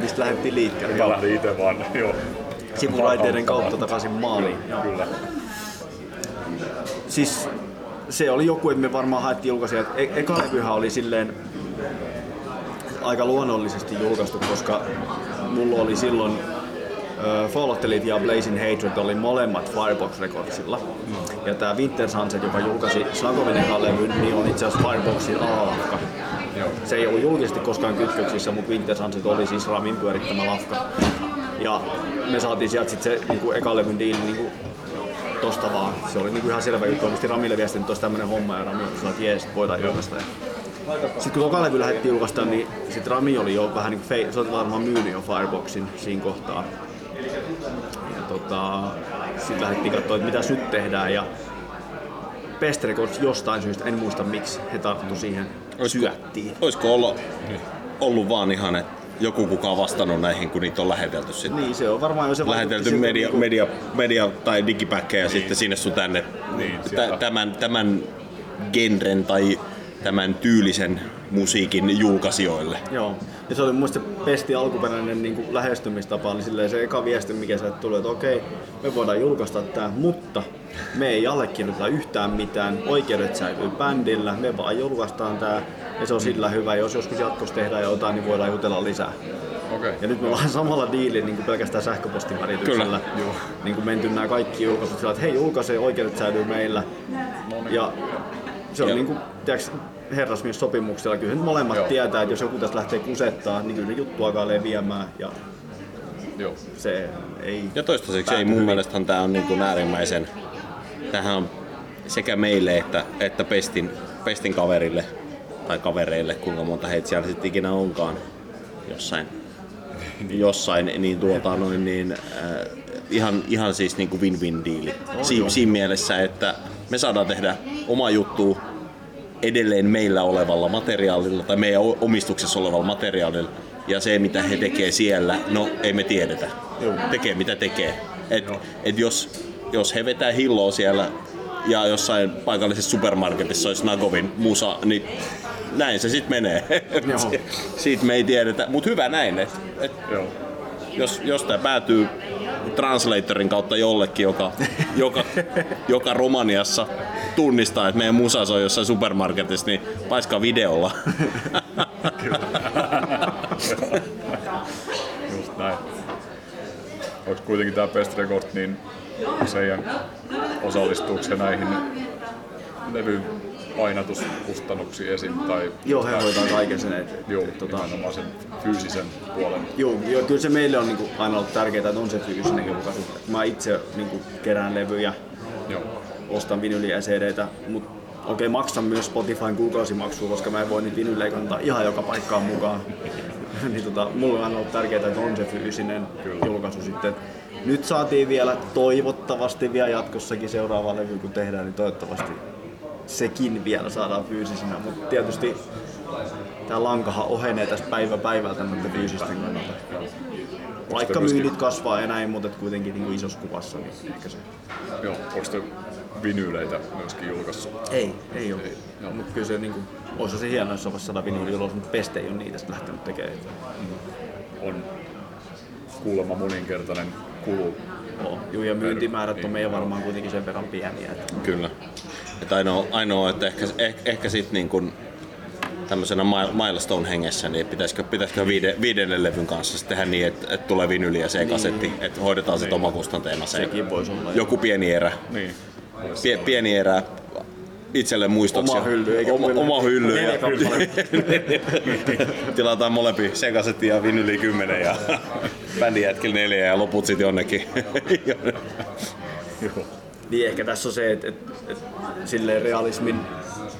mistä lähdettiin liikkeelle. Mä joo. lähdin itse vaan jo Sivuraiteiden kautta takaisin maaliin. Joo. Kyllä. siis se oli joku, että me varmaan haettiin julkaisia. E- eka levyhän oli silleen aika luonnollisesti julkaistu, koska mulla oli silloin Fall of the Leaf ja Blazing Hatred oli molemmat Firebox Recordsilla. Ja tää Winter Sunset, joka julkaisi Slagovin ekan levyn, niin on itse asiassa Fireboxin alalafka. Se ei ollut julkisesti koskaan kytköksissä, mutta Winter Sunset oli siis Ramin pyörittämä lafka. Ja me saatiin sieltä sit se niinku eka levyn diili niinku tosta vaan. Se oli niinku ihan selvä juttu. Omisti Ramille viestin, että olisi tämmönen homma ja Rami sanoi, että jees, voidaan julkaista. Sitten kun toka levy lähdettiin julkaista, niin sit Rami oli jo vähän niinku fei- se oli varmaan myynyt jo Fireboxin siinä kohtaa. Ja tota, sitten lähdettiin katsoa, että mitäs nyt tehdään. Ja Best Records jostain syystä, en muista miksi, he tarttu siihen syöttiin. Olisiko ollut, ollut vaan ihan, että joku kuka on vastannut näihin, kun niitä on lähetelty sitten? Niin, se on varmaan jo se Lähetelty media, niinku- media, media tai digipäkkejä sitten sinne sun tänne Niin, tämän, tämän genren tai tämän tyylisen musiikin julkaisijoille. Joo. Ja se oli mun pesti alkuperäinen niin kuin lähestymistapa, oli silleen se eka viesti, mikä sieltä tuli, että okei, me voidaan julkaista tämä, mutta me ei allekirjoita yhtään mitään, oikeudet säilyy bändillä, me vaan julkaistaan tämä ja se on sillä hyvä, jos joskus jatkossa tehdään jotain, niin voidaan jutella lisää. Okei. Ja nyt me ollaan samalla diilillä niin kuin pelkästään sähköpostin välityksellä. Kyllä, joo. Niin kuin menty nämä kaikki julkaisut sillä, että hei julkaise, oikeudet säilyy meillä. Ja se on Joo. niin kuin, tiedätkö, herrasmies sopimuksella. Kyllä nyt molemmat Joo. tietää, että jos joku tästä lähtee kusettaa, niin kyllä ne juttu alkaa leviämään. Ja Joo. se ei... Ja toistaiseksi ei mun mielestähän tää on niin kuin äärimmäisen, tähän on sekä meille että, että Pestin, Pestin kaverille tai kavereille, kuinka monta heitä siellä sitten ikinä onkaan jossain, jossain niin, tuota, noin, niin äh, ihan, ihan siis niin kuin win-win diili. Si- siinä mielessä, että me saadaan tehdä oma juttu edelleen meillä olevalla materiaalilla tai meidän omistuksessa olevalla materiaalilla ja se mitä he tekee siellä, no ei me tiedetä. Tekee mitä tekee. Et, et jos, jos he vetää hilloa siellä ja jossain paikallisessa supermarketissa olisi Nagovin musa, niin näin se sitten menee. Siitä me ei tiedetä, mutta hyvä näin. Et, et Joo. jos, jos tämä päätyy translatorin kautta jollekin, joka, joka, joka Romaniassa tunnistaa, että meidän musas on jossain supermarketissa, niin paiskaa videolla. Just näin. Onko kuitenkin tämä Best Record, niin Seijan osallistuuko se näihin levyn painatuskustannuksiin esim. Tai Joo, he hoitaa kaiken sen. Et, Joo, et, tota, sen fyysisen puolen. Joo, joo, kyllä se meille on niinku aina ollut tärkeää, että on se fyysinen julkaisu. Mä itse niinku kerään levyjä, Joo. ostan vinyliä ja mutta okei, maksan myös Spotifyn kuukausimaksua, koska mä en voi niitä vinylejä kantaa ihan joka paikkaan mukaan. niin tota, mulla on aina ollut tärkeää, että on se fyysinen Kyllä. julkaisu sitten. Nyt saatiin vielä toivottavasti vielä jatkossakin seuraava levy kun tehdään, niin toivottavasti sekin vielä saadaan fyysisenä, mutta tietysti tämä lankahan ohenee tästä päivä päivältä noiden fyysisten kannalta. Vaikka myynnit kasvaa ja näin, mutta kuitenkin niin kuin isossa kuvassa, niin ehkä se... Joo. Onko te vinyyleitä myöskin julkaissut? Ei, ei ole. Joo. Mutta kyllä se niin kuin, olisi se hienoa, jos olisi saada vinyyli ulos, mutta Peste ei ole niitä sit lähtenyt tekemään. On kuulemma moninkertainen kulu. Oo. Joo, ja myyntimäärät on meidän varmaan kuitenkin sen verran pieniä. Että Kyllä. Et ainoa, ainoa, että ehkä, ehkä, ehkä sitten niin kun tämmöisenä mi- milestone hengessä, niin pitäisikö, pitäisikö viide, viidennen levyn kanssa tehdä niin, että, että tulee vinyli ja C-kasetti, niin. että hoidetaan sitten omakustanteena se. sekin voisi olla. Joku pieni erä. Niin. Pie, pieni erä itselle muistoksi. Oma hylly, eikä oma, oma hylly. Neljä Ja, tilataan molempi C-kasetti ja vinyli 10 ja bändin jätkillä 4 ja loput sitten jonnekin. Joo. Niin ehkä tässä on se, että, että, että silleen realismin,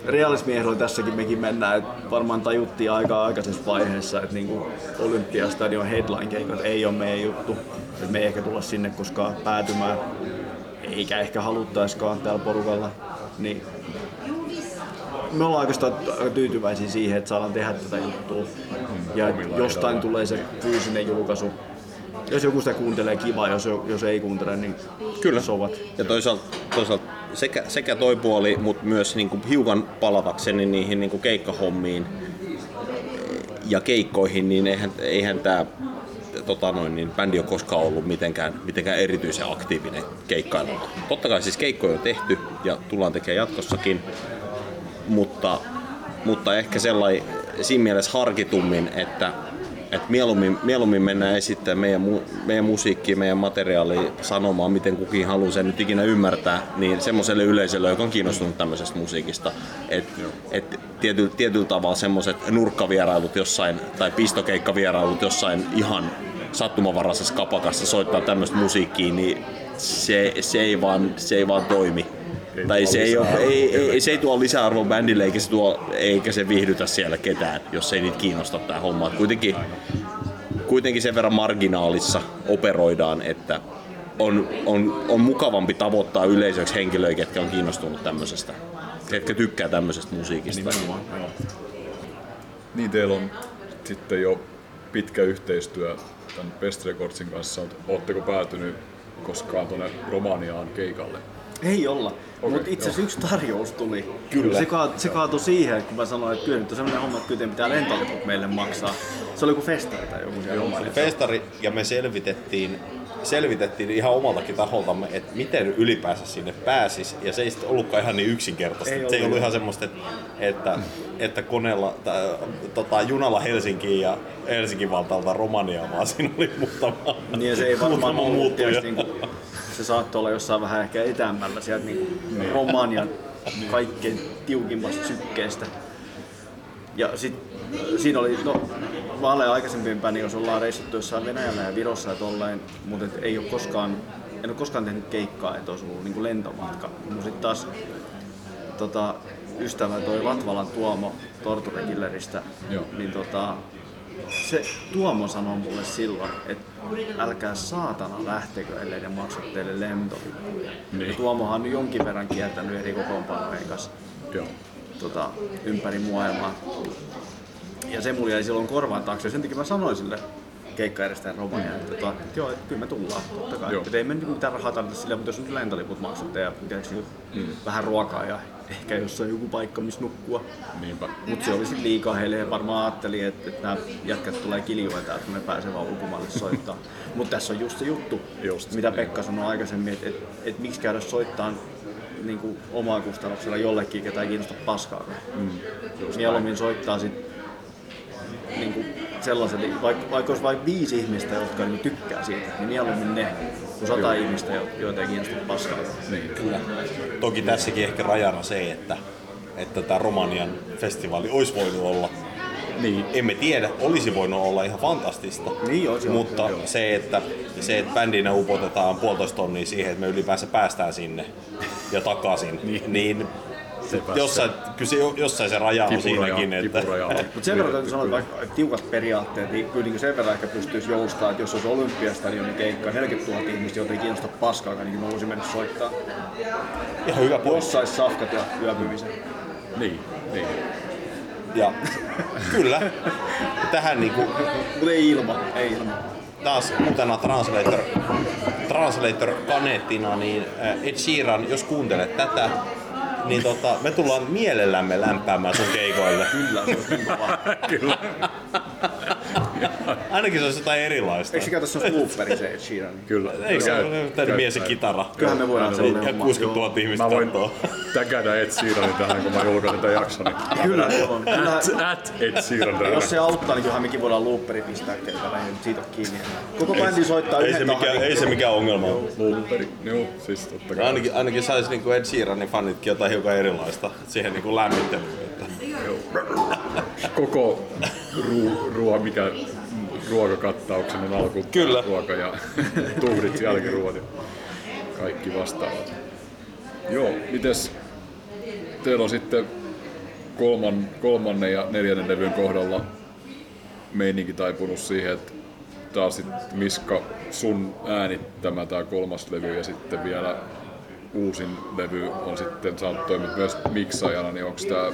realismin ehdoilla tässäkin mekin mennään. Että varmaan tajuttiin aika aikaisessa vaiheessa, että niin kuin Olympiastadion headline-keikat ei ole meidän juttu. Että me ei ehkä tulla sinne koskaan päätymään, eikä ehkä haluttaiskaan täällä porukalla. Niin me ollaan oikeastaan aika tyytyväisiä siihen, että saadaan tehdä tätä juttua. Ja jostain tulee se fyysinen julkaisu. Jos joku sitä kuuntelee, kiva. Jos, jos ei kuuntele, niin Kyllä. sovat. Ja toisaalta, toisaalta sekä, sekä toi puoli, mutta myös niinku hiukan palatakseni niihin niinku keikkahommiin ja keikkoihin, niin eihän, eihän tämä tota noin, niin bändi ole koskaan ollut mitenkään, mitenkään erityisen aktiivinen keikkailulla. Totta kai siis keikkoja on tehty ja tullaan tekemään jatkossakin, mutta, mutta ehkä sellainen siinä mielessä harkitummin, että, että mieluummin, mieluummin mennään esittämään meidän, mu, meidän musiikkia, meidän materiaalia sanomaan, miten kukin haluaa sen nyt ikinä ymmärtää, niin semmoiselle yleisölle, joka on kiinnostunut tämmöisestä musiikista. Että et tietyllä, tietyllä tavalla semmoiset nurkkavierailut jossain tai pistokeikkavierailut jossain ihan sattumanvaraisessa kapakassa soittaa tämmöistä musiikkia, niin se, se, ei vaan, se ei vaan toimi. Ei tai se ei, ole, lisäarvoa ei, ei, se ei tuo lisäarvoa bändille eikä se, tuo, eikä se viihdytä siellä ketään, jos ei niitä kiinnosta tämä homma. Kuitenkin, kuitenkin sen verran marginaalissa operoidaan, että on, on, on mukavampi tavoittaa yleisöksi henkilöitä, ketkä on kiinnostunut tämmöisestä, ketkä tykkää tämmöisestä musiikista. Nimenomaan. Niin teillä on sitten jo pitkä yhteistyö tämän Best Recordsin kanssa. Oletteko päätynyt koskaan tuonne Romaniaan keikalle? Ei olla. Okei, Mutta itse asiassa joo. yksi tarjous tuli. Kyllä. Se, kaat, se kaatui siihen, kun mä sanoin, että kyllä nyt on sellainen homma, että kyllä pitää lentoliput meille maksaa. Se oli joku festari tai joku siellä Romaniassa. Festari ja me selvitettiin, selvitettiin ihan omaltakin taholtamme, että miten ylipäänsä sinne pääsis. Ja se ei sitten ollutkaan ihan niin yksinkertaista. Ei se ei ollut. ollut ihan semmoista, että, että, että koneella, tai, tota, junalla Helsinkiin ja Helsingin valtaalta Romaniaan, vaan siinä oli muutama, Niin se ei varmaan muutama ollut muuttuja. niinku, se saattoi olla jossain vähän ehkä etäämmällä sieltä niinku Romanian kaikkein tiukimmasta sykkeestä. Ja sit siinä oli, no vaaleja aikaisempien päin, niin jos ollaan reissattu jossain Venäjällä ja Virossa ja tolleen, mutta et ei ole koskaan, en ole koskaan tehnyt keikkaa, että olisi ollut niinku lentomatka. Mutta sitten taas tota, ystävä toi Vatvalan Tuomo Torture Killeristä, Joo. niin tota, se Tuomo sanoi mulle silloin, että älkää saatana lähtekö, ellei ne maksa teille lentolippuja. Niin. Ja Tuomohan on jonkin verran kiertänyt eri kokoonpanojen kanssa Joo. tota, ympäri maailmaa. Ja se mulla jäi silloin korvaan taakse. Sen takia mä sanoin sille keikkaedestäjän Romania, että, tota, että joo, että kyllä me tullaan, totta kai. Joo. Että ei me mitään rahaa tarvitse sillä, mutta jos nyt lentoliput maksatte ja tiedätkö, Mm. vähän ruokaa ja ehkä jossain joku paikka, missä nukkua. Niinpä. Mutta se oli sitten liikaa heille ja varmaan ajatteli, että, että nämä jätkät tulee kiljoja täältä, kun ne pääsee vaan ulkomaille soittaa. Mutta tässä on just se juttu, Just, mitä niin. Pekka sanoi aikaisemmin, että et, et miksi käydä soittaa niin kuin omaa kustannuksella jollekin, ketä ei kiinnosta paskaa. Mm. Mieluummin soittaa sit niin kuin sellaiselle, vaikka, vaikka olisi vain viisi ihmistä, jotka niin tykkää siitä, niin mieluummin ne kuin sata ihmistä, jo- joita ei kiinnosta paskaa. Niin. Kyllä. Toki tässäkin ehkä rajana se, että, että tämä Romanian festivaali olisi voinut olla Niin. emme tiedä, olisi voinut olla ihan fantastista. Niin olisi, joo. Mutta Joo. se, että, se, että bändinä upotetaan puolitoista tonnia siihen, että me ylipäänsä päästään sinne ja takaisin, niin, niin Sepä jossain, kyllä se, jossain se raja on Kipuraja, siinäkin. Että. Mutta sen verran täytyy sanoa, että vaikka tiukat periaatteet, niin kyllä niin sen verran ehkä pystyisi joustaa, että jos olisi olympiastadionin keikka, 40 000 ihmistä, joita ei kiinnosta paskaakaan, niin mä voisin mennä soittaa. ihan hyvä Jos pois. sais safkat ja yöpymisen. Niin. Niin. Ja kyllä, tähän niinku, Mutta ei ilma, ei ilma. taas uutena Translator, Translator kaneettina, niin äh, Ed Sheeran, jos kuuntelet tätä, niin tota, me tullaan mielellämme lämpäämään sun keikoille. Kyllä, se kova. Kyllä. Ainakin se olisi jotain erilaista. Eikö se käytä se looperi se Ed Sheeran? Kyllä. Eikö se ole täyden mies ja kitara? Kyllähän me voidaan Ja sellainen homma. 60 000 ihmistä Mä voin tägätä Ed Sheeranin tähän, kun mä julkaisen tämän jakson. Kyllä, joo. At, Ed Sheeran jos se auttaa, niin kyllähän mekin voidaan looperi pistää nyt siitä ole kiinni. Koko bändi soittaa Ei yhden tahdin. ei se mikään ongelma ole. Looperi. Joo, siis totta kai. Ainakin, ainakin saisi niinku Ed Sheeranin fanitkin jotain hiukan erilaista siihen niinku lämmittelyyn. Että. Koko ruu, ruo, mikä ruokakattauksen on alku Kyllä. ruoka ja tuhdit jälkiruot ja kaikki vastaavat. Joo, mites teillä on sitten kolman, kolmannen ja neljännen levyn kohdalla meininki taipunut siihen, että taas sit Miska sun äänittämä tämä kolmas levy ja sitten vielä uusin levy on sitten saanut toimia myös miksaajana, niin onko tämä,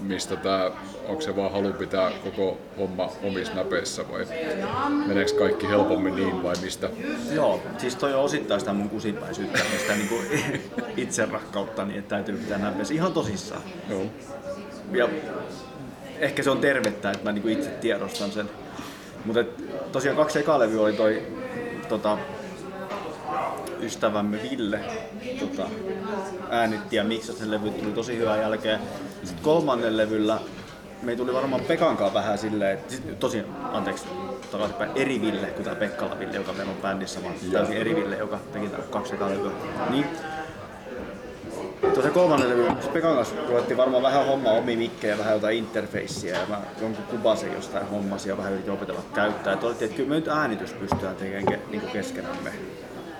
mistä tämä, onko se vaan halu pitää koko homma omissa näpeissä vai meneekö kaikki helpommin niin vai mistä? Joo, siis toi on osittain sitä mun kusipäisyyttä sitä niinku itse rakkautta, niin että täytyy pitää näpeissä ihan tosissaan. Joo. Ja ehkä se on tervettä, että mä niinku itse tiedostan sen. Mutta tosiaan kaksi eka levyä oli toi tota, ystävämme Ville tota, äänitti ja miksasi sen levy, tuli tosi hyvää jälkeen. Sitten kolmannen levyllä me tuli varmaan Pekankaan vähän silleen, että sit, tosi, anteeksi, takaisinpäin eri Ville kuin tämä Pekkala Ville, joka meillä on bändissä, vaan täysin eri Ville, joka teki tää kaksi ekaa levyä. Niin, Tuossa kolmannen levy, Pekan kanssa ruvettiin varmaan vähän hommaa omi mikkejä, vähän jotain interfacea ja mä jonkun kuvasin jostain hommasia ja vähän yritin opetella käyttää. Ja todettiin, että kyllä me nyt äänitys pystytään tekemään ke, niin keskenämme.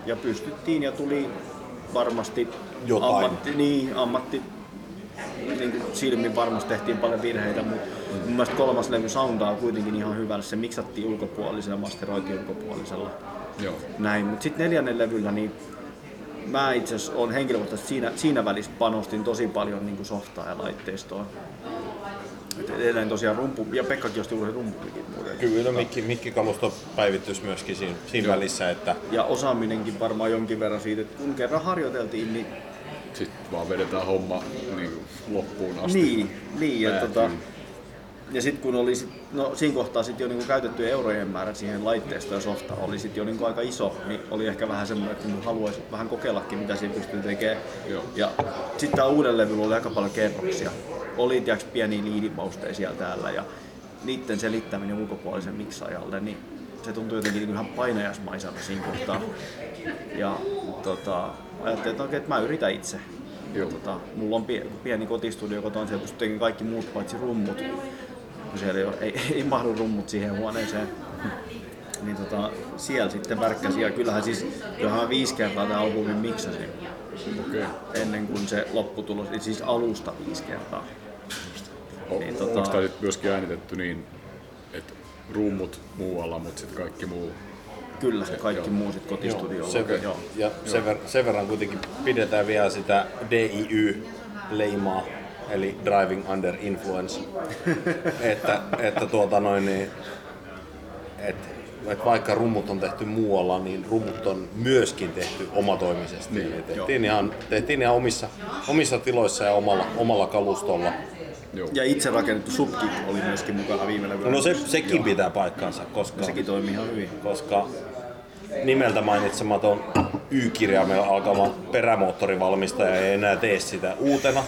Ja pystyttiin ja tuli varmasti Jotain. ammatti, niin, ammatti niin kuin silmin varmasti tehtiin paljon virheitä, mutta mm. mun mielestä kolmas levy soundaa kuitenkin ihan hyvällä. Se miksattiin ulkopuolisella, masteroitiin ulkopuolisella Joo. näin. Mutta sitten neljännen levyllä, niin mä itse asiassa olen henkilökohtaisesti siinä, siinä välissä panostin tosi paljon niin kuin softaa ja laitteistoa. Et edelleen tosiaan rumpu, ja Pekkakin osti uuden rumpumikin muuten. Kyllä mikki, mikkikalusto päivitys myöskin siinä, siinä välissä, että Ja osaaminenkin varmaan jonkin verran siitä, että kun kerran harjoiteltiin, niin Sitten vaan vedetään homma niin loppuun asti. niin, niin ja, tota, ja sitten kun oli sit, no siinä kohtaa sit jo niinku käytettyjen eurojen määrä siihen laitteistoon ja softa oli sit jo niinku aika iso, niin oli ehkä vähän semmoinen, että niinku haluaisi vähän kokeillakin mitä siinä pystyy tekemään. Joo. Ja sitten tää uuden levyllä oli aika paljon kerroksia. Oli tiiäks, pieniä liidimausteja siellä täällä ja niiden selittäminen ulkopuolisen miksaajalle, niin se tuntui jotenkin niinku ihan painajasmaiselta siinä kohtaa. Ja tota, ajattelin, että, okei, että mä yritän itse. Joo. tota, mulla on pieni, kotistudio kotona, siellä pystyy kaikki muut paitsi rummut. Kun siellä ei, ole, ei, ei mahdu rummut siihen huoneeseen. Niin tota, siellä sitten värkkäsi ja kyllähän siis, kyllähän mä viisi kertaa tämän albumin miksasin. Okei. ennen kuin se lopputulos, siis alusta viisi kertaa. O- Niin, Onko tota- tämä sitten myöskin äänitetty niin, että rummut muualla, mutta sitten kaikki muu? Kyllä se kaikki muu sit kotistudiolla. Sen, ver- Joo. ja sen, ver- sen verran kuitenkin pidetään vielä sitä DIY-leimaa, eli Driving Under Influence. että, että tuota noin, niin, et, et vaikka rummut on tehty muualla, niin rummut on myöskin tehty omatoimisesti. Niin, Eli tehtiin, ihan, tehtiin ihan omissa, omissa tiloissa ja omalla, omalla kalustolla. Joo. Ja itse rakennettu subkit oli myöskin mukana viime levyllä. No se, sekin pitää paikkansa, koska, Sekin toimii ihan hyvin. koska nimeltä mainitsematon Y-kirjaimella alkava perämoottorivalmistaja ei enää tee sitä uutena.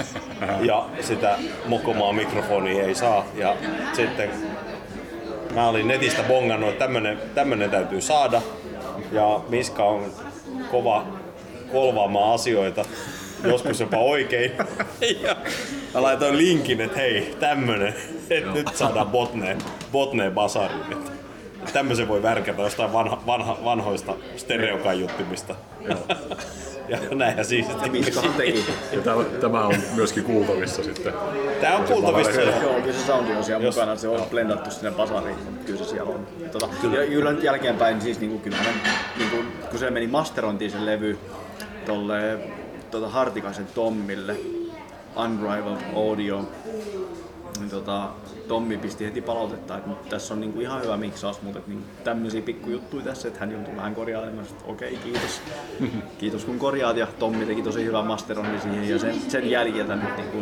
Ja sitä mokomaa mikrofonia ei saa. Ja sitten mä olin netistä bongannut, että tämmönen, tämmönen täytyy saada. Ja Miska on kova kolvaamaan asioita, joskus jopa oikein. Ja mä laitoin linkin, että hei, tämmönen, että nyt saadaan botneen, botneen basariin. Tämmöisen voi värkätä jostain vanha, vanha, vanhoista stereokaiuttimista. ja näinhän siis. Teki. Ja tämä, tämä on myöskin kuultavissa sitten. Tää on kuultavissa. Joo. Kyllä se soundi on siellä Jos- mukana, se on blendattu sinne basariin, mutta kyllä se siellä on. Tota, kyllä. Ja kyllä nyt jälkeenpäin, siis niinku, kyllä hän, niinku, kun se meni masterointiin se levy tolle tota Hartikaisen Tommille, Unrivaled Audio, niin tota, Tommi pisti heti palautetta, että tässä on niinku ihan hyvä miksaus, mutta että niinku tämmöisiä pikkujuttuja tässä, että hän joutui vähän korjailemaan. Sitten, Okei, kiitos. kiitos kun korjaat ja Tommi teki tosi hyvän masteroinnin siihen ja sen, sen jäljiltä nyt, niinku,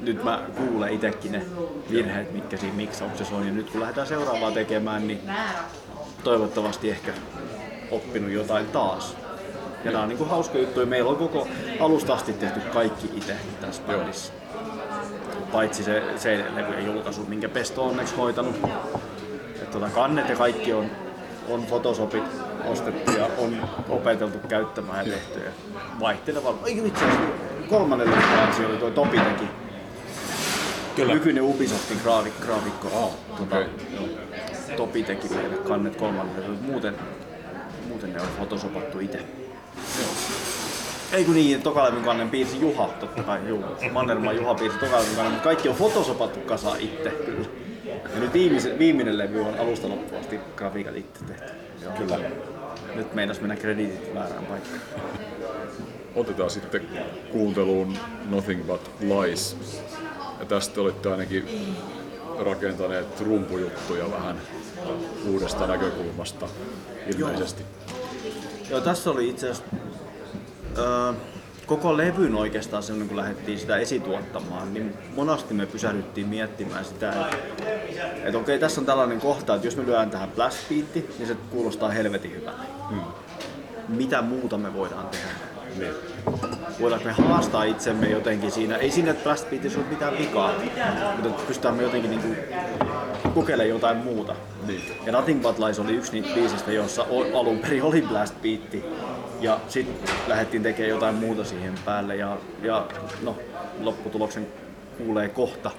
nyt mä kuulen itsekin ne virheet, mitkä siinä miksauksessa on ja nyt kun lähdetään seuraavaa tekemään, niin toivottavasti ehkä oppinut jotain taas. Ja nämä on niinku hauska juttu. Meillä on koko alusta asti tehty kaikki itse tässä bändissä. Paitsi se CD-levyjen julkaisu, minkä Pesto on onneksi hoitanut. Et tota, kannet ja kaikki on, on Photoshopit ostettu ja on opeteltu käyttämään ja tehty. Ja vaihteleva. Eikä vitsi, kolmannen levyn oli tuo Topi teki. Kyllä. Nykyinen Ubisoftin graafik, graafikko. Oh, tota, okei. Topi teki meille kannet kolmannen levyn. Muuten, muuten ne on photosopattu itse. Ei kun niin, tokalevyn kannen piirsi Juha, totta kai, juu. Mannermaan Juha piirsi tokalevyn kannen, mutta kaikki on photosopattu kasa itse, kyllä. Ja nyt viimeisen, viimeinen levy on alusta loppuun asti grafiikat itse tehty. Joo. Kyllä. Nyt meinas mennä krediitit väärään paikkaan. Otetaan sitten kuunteluun Nothing But Lies. Ja tästä olitte ainakin rakentaneet rumpujuttuja vähän uudesta näkökulmasta ilmeisesti. Joo, tässä oli itse asiassa öö, koko levyn oikeastaan silloin, kun lähdettiin sitä esituottamaan, niin monasti me pysähdyttiin miettimään sitä, että, että okei, tässä on tällainen kohta, että jos me lyödään tähän blast beatti, niin se kuulostaa helvetin hyvältä. Hmm. Mitä muuta me voidaan tehdä? Niin. Voidaanko me haastaa itsemme jotenkin siinä? Ei siinä, että blast beatissa ole mitään vikaa, mutta pystytään me jotenkin niin kuin kokeilemaan jotain muuta. Niin. Ja Nothing But Lies oli yksi niitä biisistä, jossa alun perin oli blast beatti. Ja sitten lähdettiin tekemään jotain muuta siihen päälle ja, ja no, lopputuloksen kuulee kohta.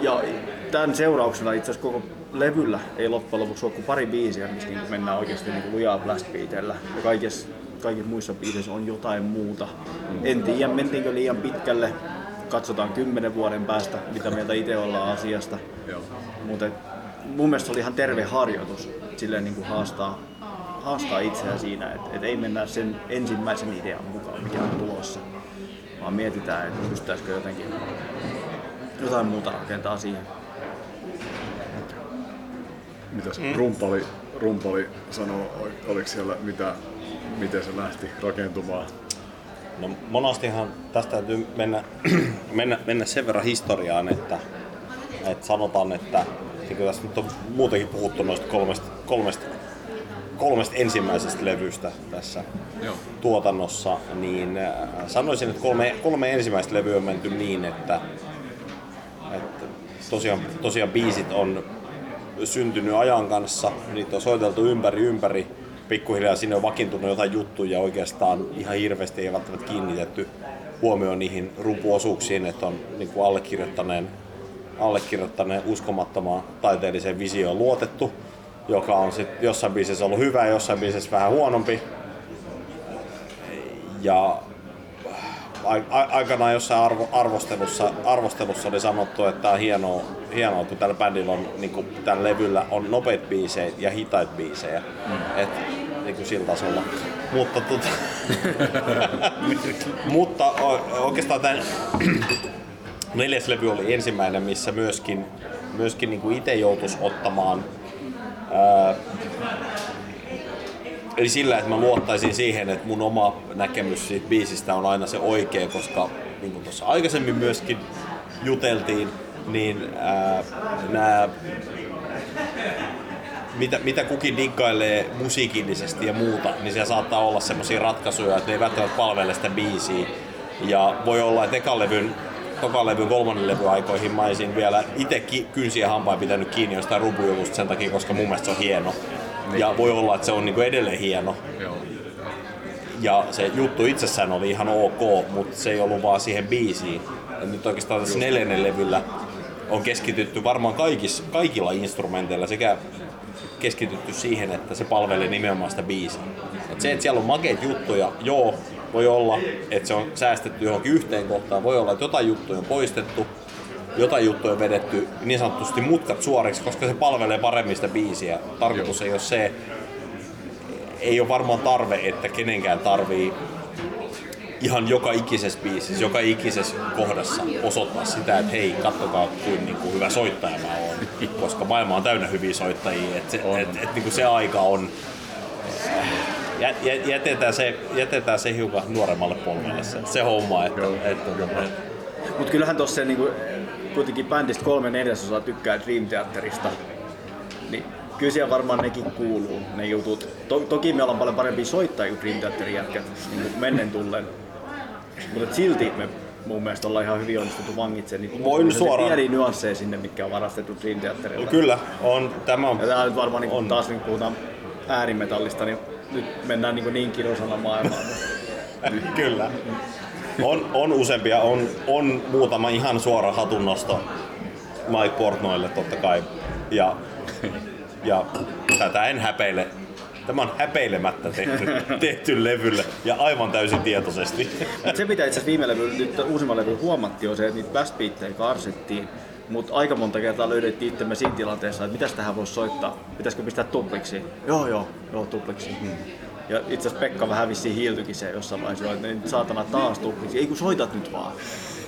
Ja tämän seurauksena itse asiassa koko levyllä ei loppujen lopuksi ole kuin pari biisiä, missä niin mennään oikeasti niin lujaa blast beatillä. Ja kaikissa, kaikissa muissa biiseissä on jotain muuta. En tiedä, mentiinkö liian pitkälle. Katsotaan kymmenen vuoden päästä, mitä mieltä itse ollaan asiasta. Mutta mun mielestä se oli ihan terve harjoitus silleen niin kuin haastaa, haastaa itseään siinä, että et ei mennä sen ensimmäisen idean mukaan, mikä on tulossa, vaan mietitään, että pystyttäisikö jotenkin jotain muuta rakentaa siihen. Mitäs mm. rumpali, rumpali sanoo, ol- oliko siellä mitä, miten se lähti rakentumaan? No monastihan tästä täytyy mennä, mennä, mennä sen verran historiaan, että, että sanotaan, että niin tässä nyt on muutenkin puhuttu noista kolmesta, kolmesta, kolmesta ensimmäisestä levystä tässä Joo. tuotannossa, niin äh, sanoisin, että kolme, kolme ensimmäistä levyä on menty niin, että, että tosiaan, tosiaan biisit on syntynyt ajan kanssa, niitä on soiteltu ympäri ympäri, pikkuhiljaa sinne on vakiintunut jotain juttuja. Oikeastaan ihan hirveästi ei välttämättä kiinnitetty huomioon niihin rumpuosuuksiin, että on niin kuin allekirjoittaneen, allekirjoittaneen uskomattomaan taiteelliseen visioon luotettu, joka on sitten jossain biisissä ollut hyvä ja jossain biisissä vähän huonompi. ja ai- aikanaan jossain arvo, arvostelussa, arvostelussa oli sanottu, että tämä on hienoa, hienoa kun tällä bändillä on, niin kuin tällä levyllä on nopeat biisejä ja hitaita biisejä. Mm. Et, niin kuin sillä tasolla. Mutta, tota, mutta oikeastaan tämä neljäs levy oli ensimmäinen, missä myöskin, myöskin niin itse joutuisi ottamaan ää, Eli sillä, että mä luottaisin siihen, että mun oma näkemys siitä biisistä on aina se oikea, koska niin kuin tuossa aikaisemmin myöskin juteltiin, niin ää, nämä mitä, mitä kukin diggailee musiikillisesti ja muuta, niin siellä saattaa olla semmoisia ratkaisuja, että ne ei välttämättä palvele sitä biisiä. Ja voi olla, että ekan levyn, tokan levyn, kolmannen levyn aikoihin mä olisin vielä itse kynsiä hampain pitänyt kiinni jostain rubujutusta sen takia, koska mun mielestä se on hieno. Ja voi olla, että se on niinku edelleen hieno. Joo. Ja se juttu itsessään oli ihan ok, mutta se ei ollut vaan siihen biisiin. Ja nyt oikeastaan tässä neljännen levyllä on keskitytty varmaan kaikis, kaikilla instrumenteilla sekä keskitytty siihen, että se palvelee nimenomaan sitä biisiä. Et se, että siellä on makeita juttuja, joo, voi olla, että se on säästetty johonkin yhteen kohtaan, voi olla, että jotain juttuja on poistettu, jotain juttuja on vedetty niin sanotusti mutkat suoriksi, koska se palvelee paremmin sitä biisiä. Tarkoitus ei ole se, ei ole varmaan tarve, että kenenkään tarvii ihan joka ikisessä biisissä, joka ikisessä kohdassa osoittaa sitä, että hei, kattokaa kuin, niin kuin hyvä soittaja mä oon, koska maailma on täynnä hyviä soittajia, että se, et, et, niin kuin se aika on, jä, jä, jätetään, se, jätetään se hiukan nuoremmalle polvelle se, se homma, että, että, että, Mutta kyllähän tuossa niinku, kuitenkin bändistä kolme neljäsosaa tykkää Dream Theaterista. Niin kyllä siellä varmaan nekin kuuluu, ne jutut. To, toki me ollaan paljon parempia soittajia kuin Dream Theaterin jätkät niin mennen tullen. Mutta silti me mun mielestä ollaan ihan hyvin onnistuttu vangitsemaan niitä Voin suoraan- pieniä nyansseja sinne, mitkä on varastettu Dream Theaterilla. kyllä, on, tämä on Ja tää nyt varmaan niin On. taas niin puhutaan äärimetallista, niin nyt mennään niin, niin kilosana maailmaan. Kyllä. On, on useampia, on, on muutama ihan suora hatunnosto Mike Portnoille totta kai. Ja, ja tätä en häpeile. Tämä on häpeilemättä tehty, tehty levylle ja aivan täysin tietoisesti. Se mitä itse asiassa viime levy, nyt uusimman levy huomattiin on se, että niitä bassbeattejä karsittiin, mutta aika monta kertaa löydettiin itsemme siinä tilanteessa, että mitäs tähän voisi soittaa, pitäisikö pistää tupliksi? Joo joo, joo tupliksi. Hmm. Ja itse asiassa Pekka vähän vissiin hiiltyikin se jossain vaiheessa, että niin saatana taas tupliksi. Ei kun soitat nyt vaan.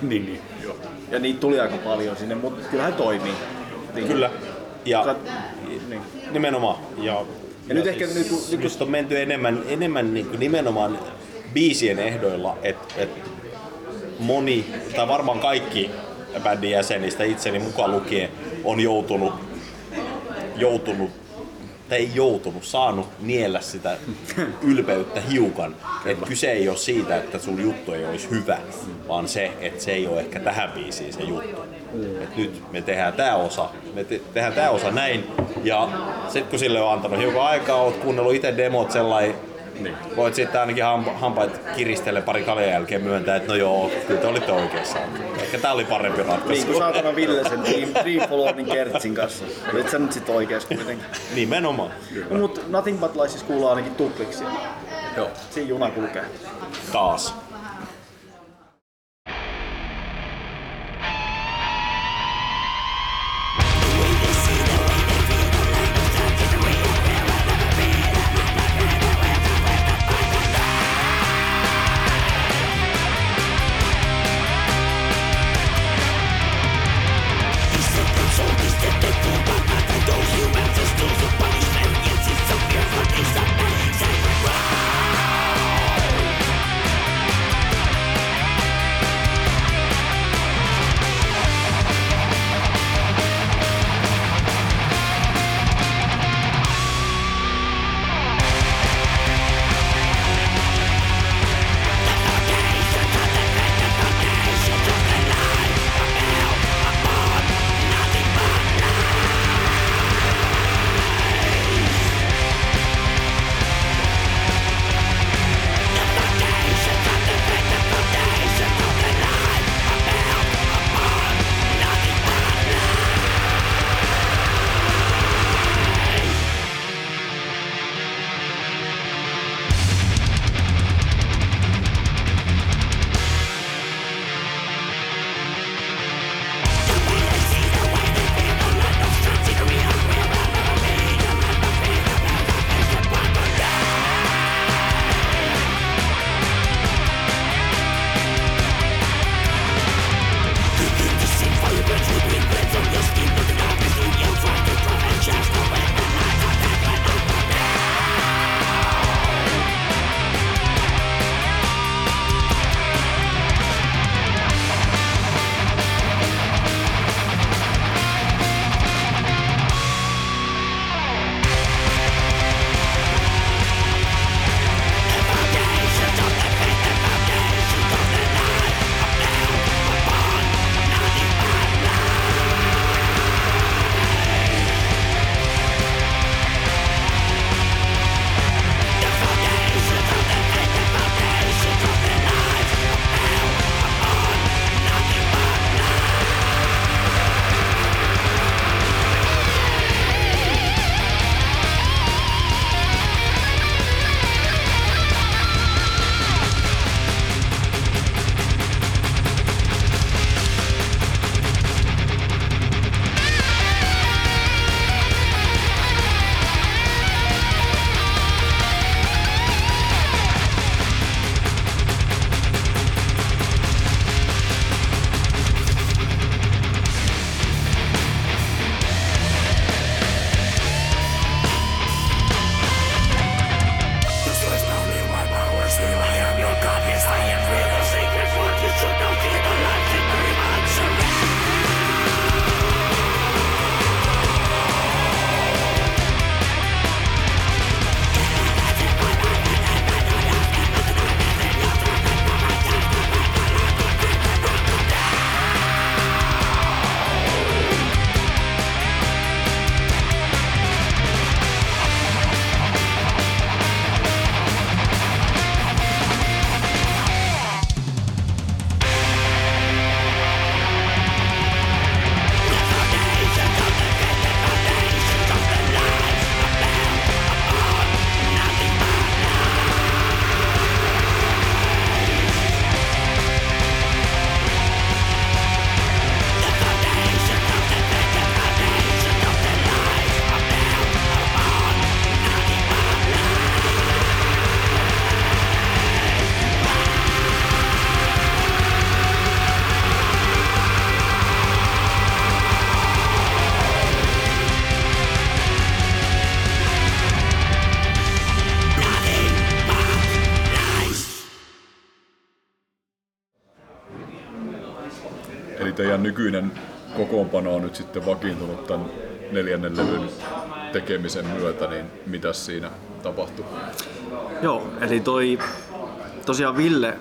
Niin, niin. Joo. Ja niitä tuli aika paljon sinne, mutta kyllähän toimii. Niin, Kyllä. Ja Kat- niin. nimenomaan. Ja, Ja nyt ehkä nyt kun- nyt kun- on menty enemmän, enemmän niin kuin nimenomaan biisien ehdoilla, että et moni, tai varmaan kaikki bändin jäsenistä, itseni mukaan lukien, on joutunut, joutunut tai ei joutunut, saanut niellä sitä ylpeyttä hiukan. Että kyse ei ole siitä, että sun juttu ei olisi hyvä, vaan se, että se ei ole ehkä tähän biisiin se juttu. Et nyt me tehdään tämä osa, me te- tehdään tämä osa näin, ja sitten kun sille on antanut hiukan aikaa, oot kuunnellut itse demot sellainen, niin. voit sitten ainakin hampa- hampaat kiristellä pari kaljan jälkeen myöntää, että no joo, kyllä te olitte oikeassa. Ehkä tää oli parempi ratkaisu. Niin kuin saatana Ville sen Dream, Dream Followin Kertsin kanssa. Olit sä nyt sit oikeas kuitenkin. Nimenomaan. No, mutta Nothing But Lies siis kuuluu ainakin tupliksi. Joo. Siinä juna kulkee. Taas. Nykyinen kokoonpano on nyt sitten vakiintunut tämän neljännen levyn tekemisen myötä, niin mitä siinä tapahtui? Joo, eli toi tosiaan Ville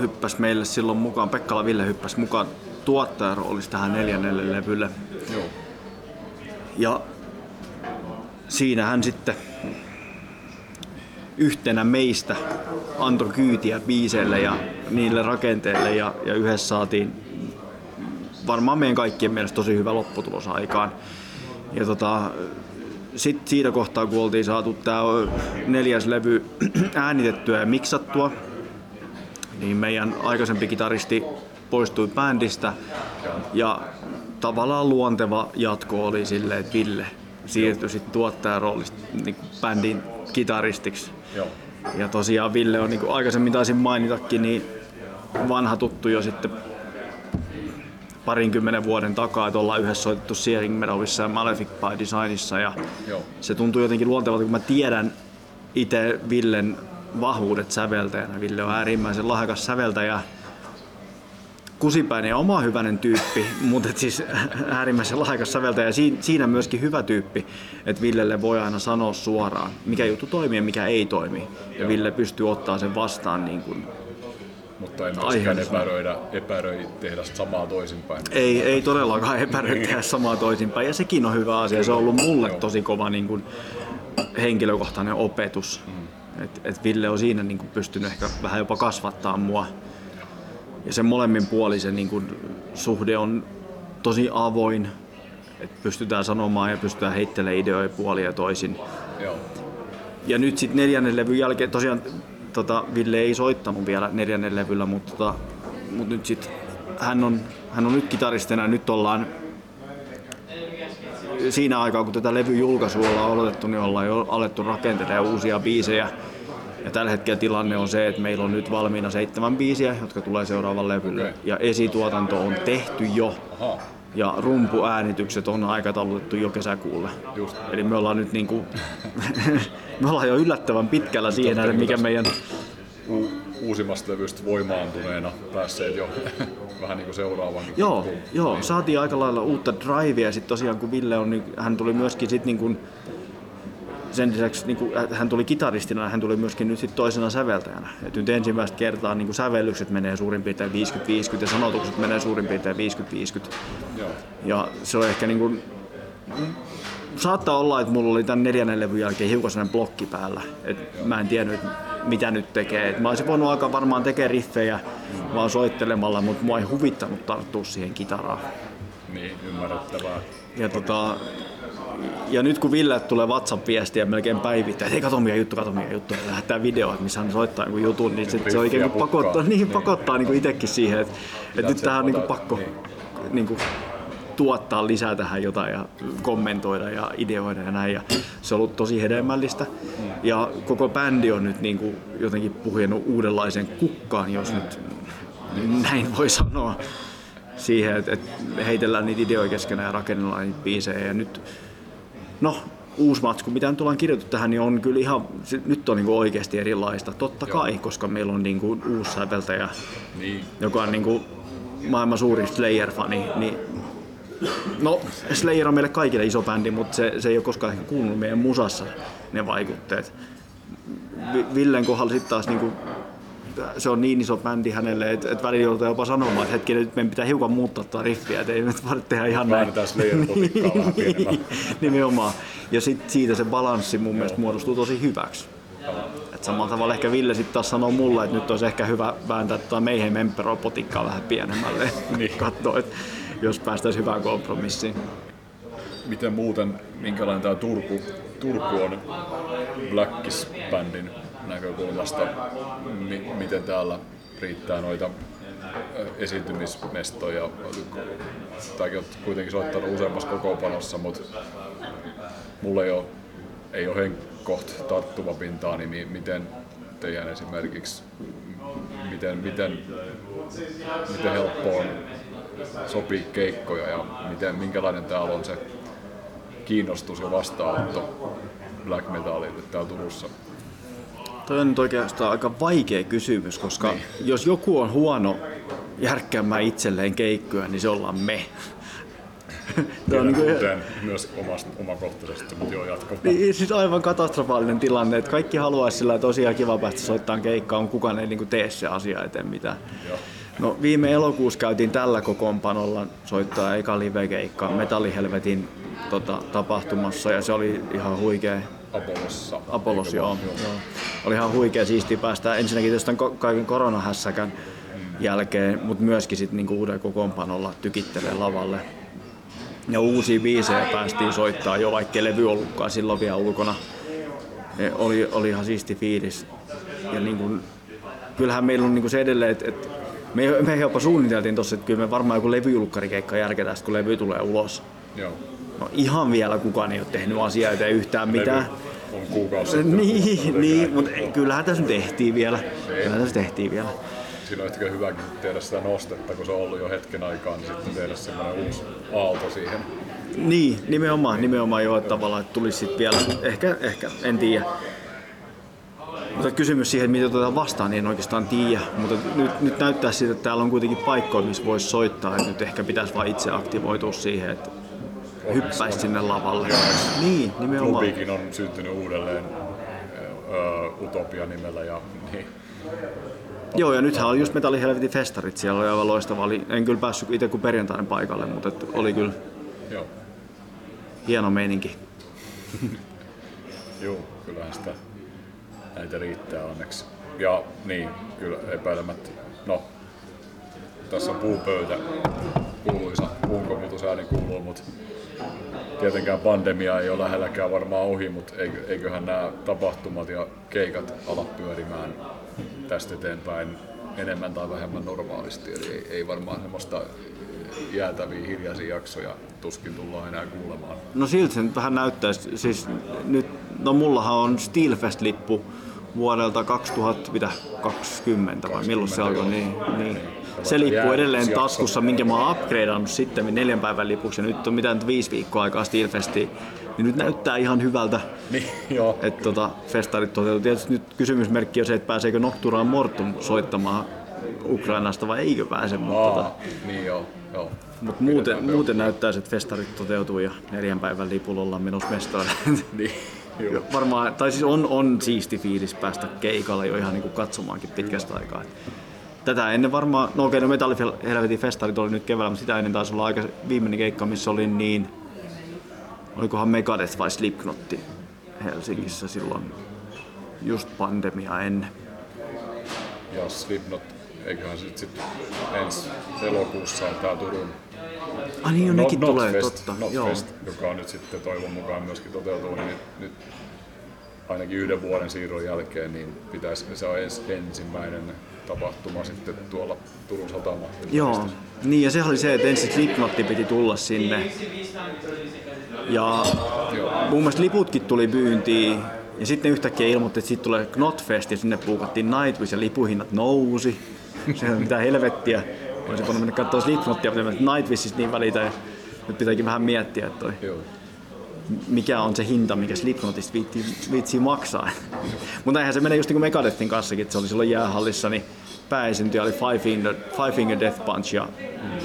hyppäsi meille silloin mukaan, Pekkala Ville hyppäsi mukaan tuottajan roolissa tähän neljännelle levylle. Joo. Ja siinä hän sitten yhtenä meistä antoi kyytiä biiseille ja niille rakenteille ja, ja yhdessä saatiin varmaan meidän kaikkien mielestä tosi hyvä lopputulos aikaan. Ja tota, sitten siitä kohtaa, kun oltiin saatu tämä neljäs levy äänitettyä ja miksattua, niin meidän aikaisempi kitaristi poistui bändistä ja tavallaan luonteva jatko oli silleen, että Ville siirtyi sitten tuottajan roolista niin bändin kitaristiksi. Joo. Ja tosiaan Ville on, niin kuin aikaisemmin taisin mainitakin, niin vanha tuttu jo sitten parinkymmenen vuoden takaa, että ollaan yhdessä soitettu Searing Meadowissa ja Malefic by Designissa ja Joo. se tuntuu jotenkin luontevalta, kun mä tiedän itse Villen vahvuudet säveltäjänä. Ville on äärimmäisen lahjakas säveltäjä, kusipäinen ja oma hyvänen tyyppi, mutta et siis äärimmäisen lahjakas säveltäjä ja siinä- myöskin hyvä tyyppi, että Villelle voi aina sanoa suoraan, mikä juttu toimii ja mikä ei toimi. Ja. Ville pystyy ottaa sen vastaan niin kuin Mutta ei myöskään epäröidä, epäröi tehdä samaa toisinpäin. ei, ei todellakaan epäröi tehdä samaa toisinpäin. Ja sekin on hyvä asia. Se on ollut mulle tosi kova niin kuin, henkilökohtainen opetus. Mm. Et, et Ville on siinä niin kuin, pystynyt ehkä vähän jopa kasvattaa mua. Ja se molemmin puolisen niin kuin, suhde on tosi avoin. Et pystytään sanomaan ja pystytään heittelemään ideoita puolia ja toisin. Joo. Ja nyt sitten neljännen levyn jälkeen, tosiaan tota, Ville ei soittanut vielä neljännen levyllä, mutta, tota, mutta nyt sitten hän on, hän on nyt kitaristina nyt ollaan siinä aikaa, kun tätä levyn julkaisua ollaan odotettu, niin ollaan jo alettu rakentelemaan uusia biisejä. Ja tällä hetkellä tilanne on se, että meillä on nyt valmiina seitsemän biisiä, jotka tulee seuraavan levylle. Okei. Ja esituotanto on tehty jo. Aha. Ja rumpuäänitykset on aikataulutettu jo kesäkuulle. Just. Eli me ollaan nyt niinku, me ollaan jo yllättävän pitkällä siihen, nähden, mikä meidän... U- uusimmasta levystä voimaantuneena päässeet jo vähän niin kuin seuraavan. Joo, joo, saatiin aika lailla uutta drivea ja sitten tosiaan kun Ville on, niin hän tuli myöskin sit niinku, sen lisäksi niin kuin, hän tuli kitaristina, hän tuli myöskin nyt sit toisena säveltäjänä. Et nyt ensimmäistä kertaa niin kuin sävellykset menee suurin piirtein 50-50 ja sanotukset menee suurin piirtein 50-50. Joo. Ja se on ehkä niin kuin, saattaa olla, että mulla oli tämän neljännen levyn jälkeen hiukan sellainen blokki päällä. Et mä en tiennyt, mitä nyt tekee. Et mä olisin voinut alkaa varmaan tekemään riffejä vaan soittelemalla, mutta mua ei huvittanut tarttua siihen kitaraan. Niin, ymmärrettävää. Ja, tota, ja nyt kun Ville tulee WhatsApp-viestiä melkein päivittäin, että ei kato mikä juttu, kato mikä juttu, ja lähettää video, että missä hän soittaa jonkun jutun, niin sit se oikein kuin pakottaa, niin, Niin. pakottaa niin itsekin siihen, että, että nyt tähän on niin pakko Niin. niin kuin, tuottaa lisää tähän jotain ja kommentoida ja ideoida ja näin. Ja se on ollut tosi hedelmällistä. Ja koko bändi on nyt niin kuin jotenkin puhjennut uudenlaisen kukkaan, jos nyt näin voi sanoa siihen, että, heitellään niitä ideoita keskenään ja rakennellaan niitä biisejä. Ja nyt, no, uusi matsku, mitä nyt ollaan kirjoitettu tähän, niin on kyllä ihan, se, nyt on niin kuin oikeasti erilaista. Totta Joo. kai, koska meillä on niin kuin uusi säveltäjä, Niin. joka on niin kuin maailman suurin Slayer-fani, niin No, Slayer on meille kaikille iso bändi, mutta se, se ei ole koskaan ehkä kuulunut meidän musassa ne vaikutteet. Vi- Villen kohdalla sitten taas niinku, se on niin iso bändi hänelle, että et välillä joutuu jopa sanomaan, että hetki, nyt meidän pitää hiukan muuttaa tuota riffiä, että ei nyt voida tehdä ihan näin. Pienemmän. Nimenomaan. Ja sitten siitä se balanssi mun mielestä muodostuu tosi hyväksi. Et samalla tavalla ehkä Ville sitten taas sanoo mulle, että nyt olisi ehkä hyvä vääntää tuota Mayhem Emperor potikkaa vähän pienemmälle. niin. Katsoa, että jos päästäisiin hyvään kompromissiin. Miten muuten, minkälainen tämä Turku, Turku on Blackis-bändin näkökulmasta? Mi- miten täällä riittää noita esiintymismestoja? Tämäkin on kuitenkin soittanut useammassa kokoopanossa, mutta mulla ei ole, ei ole henkkoht tarttuvapintaa, niin mi- miten teidän esimerkiksi, miten, miten, miten helppo on sopii keikkoja ja miten, minkälainen täällä on se kiinnostus ja vastaanotto black metalille täällä Turussa. Toi on nyt oikeastaan aika vaikea kysymys, koska niin. jos joku on huono järkkäämään itselleen keikkoja, niin se ollaan me. Tiedän niin kuin- myös omasta, omakohtaisesti, mutta joo, jatko. Niin, siis aivan katastrofaalinen tilanne, että kaikki haluaisi sillä tosiaan kiva päästä soittaa keikkaa, on kukaan ei niin tee se asia eteen mitään. Joo. No viime elokuussa käytiin tällä kokoonpanolla soittaa eka live-keikka Metallihelvetin tota, tapahtumassa ja se oli ihan huikea. Apollossa. Apollos, Eikö joo, vaan? joo. Oli ihan huikea siistiä päästä ensinnäkin tietysti kaiken koronahässäkän jälkeen, mutta myöskin sitten niinku uuden kokoonpanolla tykittelee lavalle. Ja uusia biisejä päästiin soittaa jo, vaikka levy ollutkaan silloin vielä ulkona. Oli, oli ihan siisti fiilis. Ja niin kuin, kyllähän meillä on niin kuin se edelleen, että, että me, me jopa suunniteltiin tuossa, että kyllä me varmaan joku levyjulkkarikeikka järketään, kun levy tulee ulos. Joo. No ihan vielä kukaan ei ole tehnyt asiaa eteen yhtään mitään. On kuukausi sitten. Niin, niin mutta kyllähän tässä nyt tehtiin vielä. Kyllähän tässä tehtiin vielä. Siinä on ehkä hyväkin tehdä sitä nostetta, kun se on ollut jo hetken aikaa, niin sitten tehdä semmoinen uusi aalto siihen. Niin, nimenomaan, nimenomaan jo, että tavallaan että tulisi sitten vielä, ehkä, ehkä, en tiedä. Mutta kysymys siihen, mitä otetaan vastaan, niin en oikeastaan tiedä. Mutta nyt, nyt näyttää siltä, että täällä on kuitenkin paikkoja, missä voisi soittaa. Että nyt ehkä pitäisi vain itse aktivoitua siihen, että hyppäisi sinne lavalle. Niin, nimenomaan. Klubikin on syntynyt uudelleen öö, Utopia nimellä ja niin. Joo, ja nythän oli just Metalli Helvetin festarit, siellä oli aivan loistava. Oli, en kyllä päässyt itse kuin perjantaina paikalle, mutta et oli kyllä Joo. hieno meininki. Joo, kyllähän sitä näitä riittää onneksi. Ja niin, kyllä epäilemättä. No, tässä on puupöytä, kuuluisa puunkoputusääni kuuluu, mutta tietenkään pandemia ei ole lähelläkään varmaan ohi, mutta eikö- eiköhän nämä tapahtumat ja keikat ala pyörimään tästä eteenpäin enemmän tai vähemmän normaalisti. Eli ei, ei varmaan semmoista jäätäviä hiljaisia jaksoja tuskin tullaan enää kuulemaan. No siltä se nyt vähän näyttäisi. Siis nyt, no mullahan on Steelfest-lippu vuodelta 2020 vai milloin se alkoi, niin, niin. Se lippu edelleen taskussa, minkä mä oon upgradeannut sitten neljän päivän lipuksi ja nyt on mitään viisi viikkoa aikaa Steelfestiin. Niin nyt näyttää ihan hyvältä, Niin, joo. että tota, festarit toteutuu. Tietysti nyt kysymysmerkki on se, että pääseekö Nocturaan Mortum soittamaan Ukrainasta vai eikö pääse, mutta tota, Aa, niin joo, joo. Mut muuten, muuten näyttää, että festarit toteutuu ja neljän päivän lipulla ollaan menossa mestoille. Niin, joo. Varmaan, tai siis on, on siisti fiilis päästä keikalle jo ihan niinku katsomaankin pitkästä aikaa. Tätä ennen varmaan, no okei, no Metalli Helvetin festarit oli nyt keväällä, mutta sitä ennen taisi olla aika viimeinen keikka, missä oli niin, olikohan Megadeth vai Slipknotti Helsingissä silloin just pandemia ennen. Ja Slipknot, eiköhän sit, sit ensi elokuussa on tää Turun Ah niin, jo nekin Not- tulee, Notfest, totta. Joo. Notfest, joka on nyt sitten toivon mukaan myöskin toteutuu, niin nyt, nyt ainakin yhden vuoden siirron jälkeen, niin pitäisi, se on ens, ensimmäinen tapahtuma sitten tuolla Turun satama. Joo, niin ja se oli se, että ensin Slipknotti piti tulla sinne. Ja mun mielestä liputkin tuli pyyntiin. Ja sitten yhtäkkiä ilmoitti, että siitä tulee Knotfest ja sinne puukattiin Nightwish ja lipuhinnat nousi. Se on mitä helvettiä. Olisi voinut mennä katsoa Slipknottia, mutta Nightwishista niin välitä. Ja nyt pitääkin vähän miettiä, että toi, Joo. mikä on se hinta, mikä Slipknotista viitsii, viitsii maksaa. Mutta eihän se menee just niin kuin Megadethin kanssakin, että se oli silloin jäähallissa, niin pääesiintyjä oli Five Finger, Five Finger Death Punch ja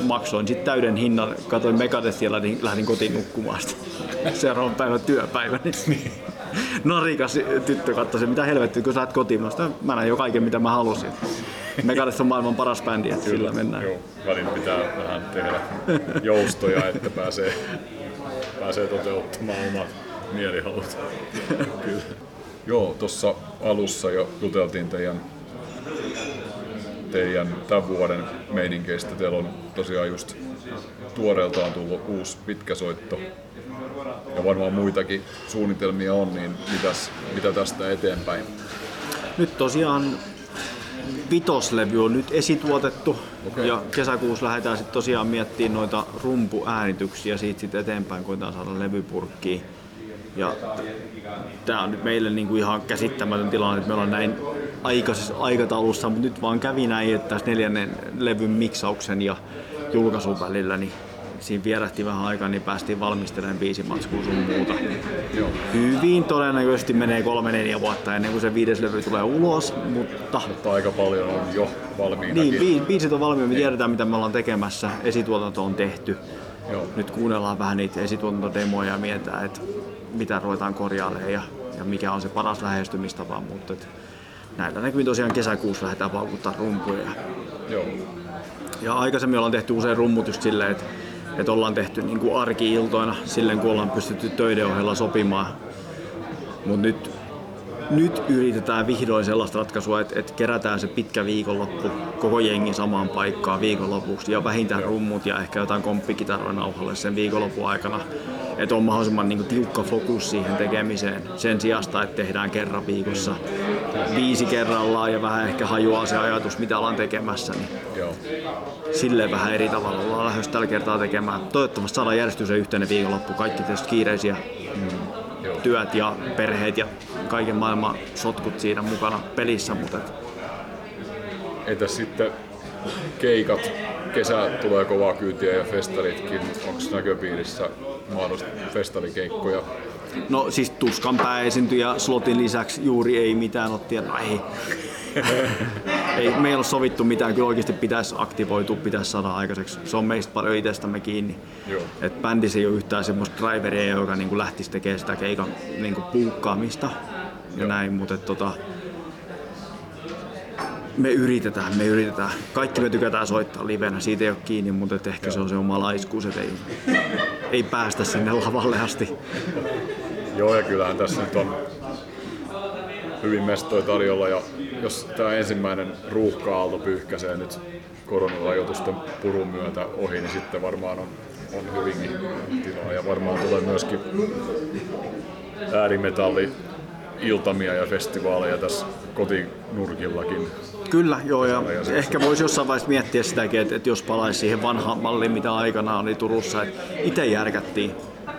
maksoin sitten täyden hinnan, katsoin Megadethia ja lähdin, lähdin kotiin nukkumaan sitten. Seuraavan päivän työpäivä. Niin. Narikas tyttö katsoi, mitä helvettiä, kun sä lähdet kotiin. Mä, mä näin jo kaiken, mitä mä halusin. Megadeth on maailman paras bändi, että sillä mennään. Joo, välillä pitää vähän tehdä joustoja, että pääsee, pääsee toteuttamaan omat mielihalut. Kyllä. Joo, tuossa alussa jo juteltiin teidän, teidän tämän vuoden meininkeistä. Teillä on tosiaan just tuoreeltaan tullut uusi pitkäsoitto ja varmaan muitakin suunnitelmia on, niin mitäs, mitä tästä eteenpäin? Nyt tosiaan vitoslevy on nyt esituotettu Okei. ja kesäkuussa lähdetään sitten tosiaan miettimään noita rumpuäänityksiä siitä sitten eteenpäin, koitetaan saada levypurkkiin. Ja tämä on nyt meille niinku ihan käsittämätön tilanne, että me ollaan näin aikaisessa aikataulussa, mutta nyt vaan kävi näin, että tässä neljännen levyn miksauksen ja julkaisun välillä niin siinä vierähti vähän aikaa, niin päästiin valmistelemaan biisimatskuun sun muuta. Joo. Hyvin todennäköisesti menee kolme neljä vuotta ennen kuin se viides levy tulee ulos, mutta Mutta aika paljon on jo valmiina. niin, bi- biisit on valmiina, me tiedetään mitä me ollaan tekemässä, esituotanto on tehty. Joo. Nyt kuunnellaan vähän niitä esituotantodemoja ja mietitään, että mitä ruvetaan korjailemaan ja, ja mikä on se paras lähestymistapa, mutta et näillä näkymin tosiaan kesäkuussa lähdetään paukuttaa rumpuja. Joo. Ja aikaisemmin ollaan tehty usein rummut just silleen, että, että ollaan tehty niin kuin arki-iltoina silleen, kun ollaan pystytty töiden ohella sopimaan. Mutta nyt, nyt yritetään vihdoin sellaista ratkaisua, että, että kerätään se pitkä viikonloppu koko jengi samaan paikkaan viikonlopuksi ja vähintään rummut ja ehkä jotain komppikitaroja nauhalle sen viikonlopun aikana. Että on mahdollisimman niin kuin, tiukka fokus siihen tekemiseen sen sijasta, että tehdään kerran viikossa viisi kerrallaan ja vähän ehkä hajuaa se ajatus, mitä ollaan tekemässä. Niin Joo. silleen vähän eri tavalla ollaan lähdössä tällä kertaa tekemään. Toivottavasti saadaan järjestys se yhteinen viikonloppu. Kaikki tietysti kiireisiä. Työt ja perheet ja kaiken maailman sotkut siinä mukana pelissä, mutta et, Entäs sitten keikat, kesä tulee kovaa kyytiä ja festaritkin. Onko näköpiirissä mahdollista festarikeikkoja? no siis tuskan pääesiintyjä slotin lisäksi juuri ei mitään ole tiedä, no ei. Ei, me ei ole sovittu mitään, kyllä oikeasti pitäisi aktivoitua, pitäisi saada aikaiseksi. Se on meistä paljon itsestämme kiinni. Joo. Et bändissä ei ole yhtään semmoista driveria, joka niinku lähtisi tekemään sitä keikan niinku puukkaamista ja Joo. näin, mutta tota, me yritetään, me yritetään. Kaikki me tykätään soittaa livenä, siitä ei ole kiinni, mutta ehkä se on se oma laiskuus, että ei, ei päästä sinne lavalle asti. Joo, ja kyllähän tässä nyt on hyvin mestoja tarjolla, ja jos tämä ensimmäinen ruuhka-aalto pyyhkäisee nyt koronarajoitusten purun myötä ohi, niin sitten varmaan on, on hyvinkin tilaa, ja varmaan tulee myöskin äärimetalli iltamia ja festivaaleja tässä kotinurkillakin. Kyllä, joo, ja ehkä voisi jossain vaiheessa miettiä sitäkin, että, että jos palaisi siihen vanhaan malliin, mitä aikanaan oli Turussa, että itse järkättiin.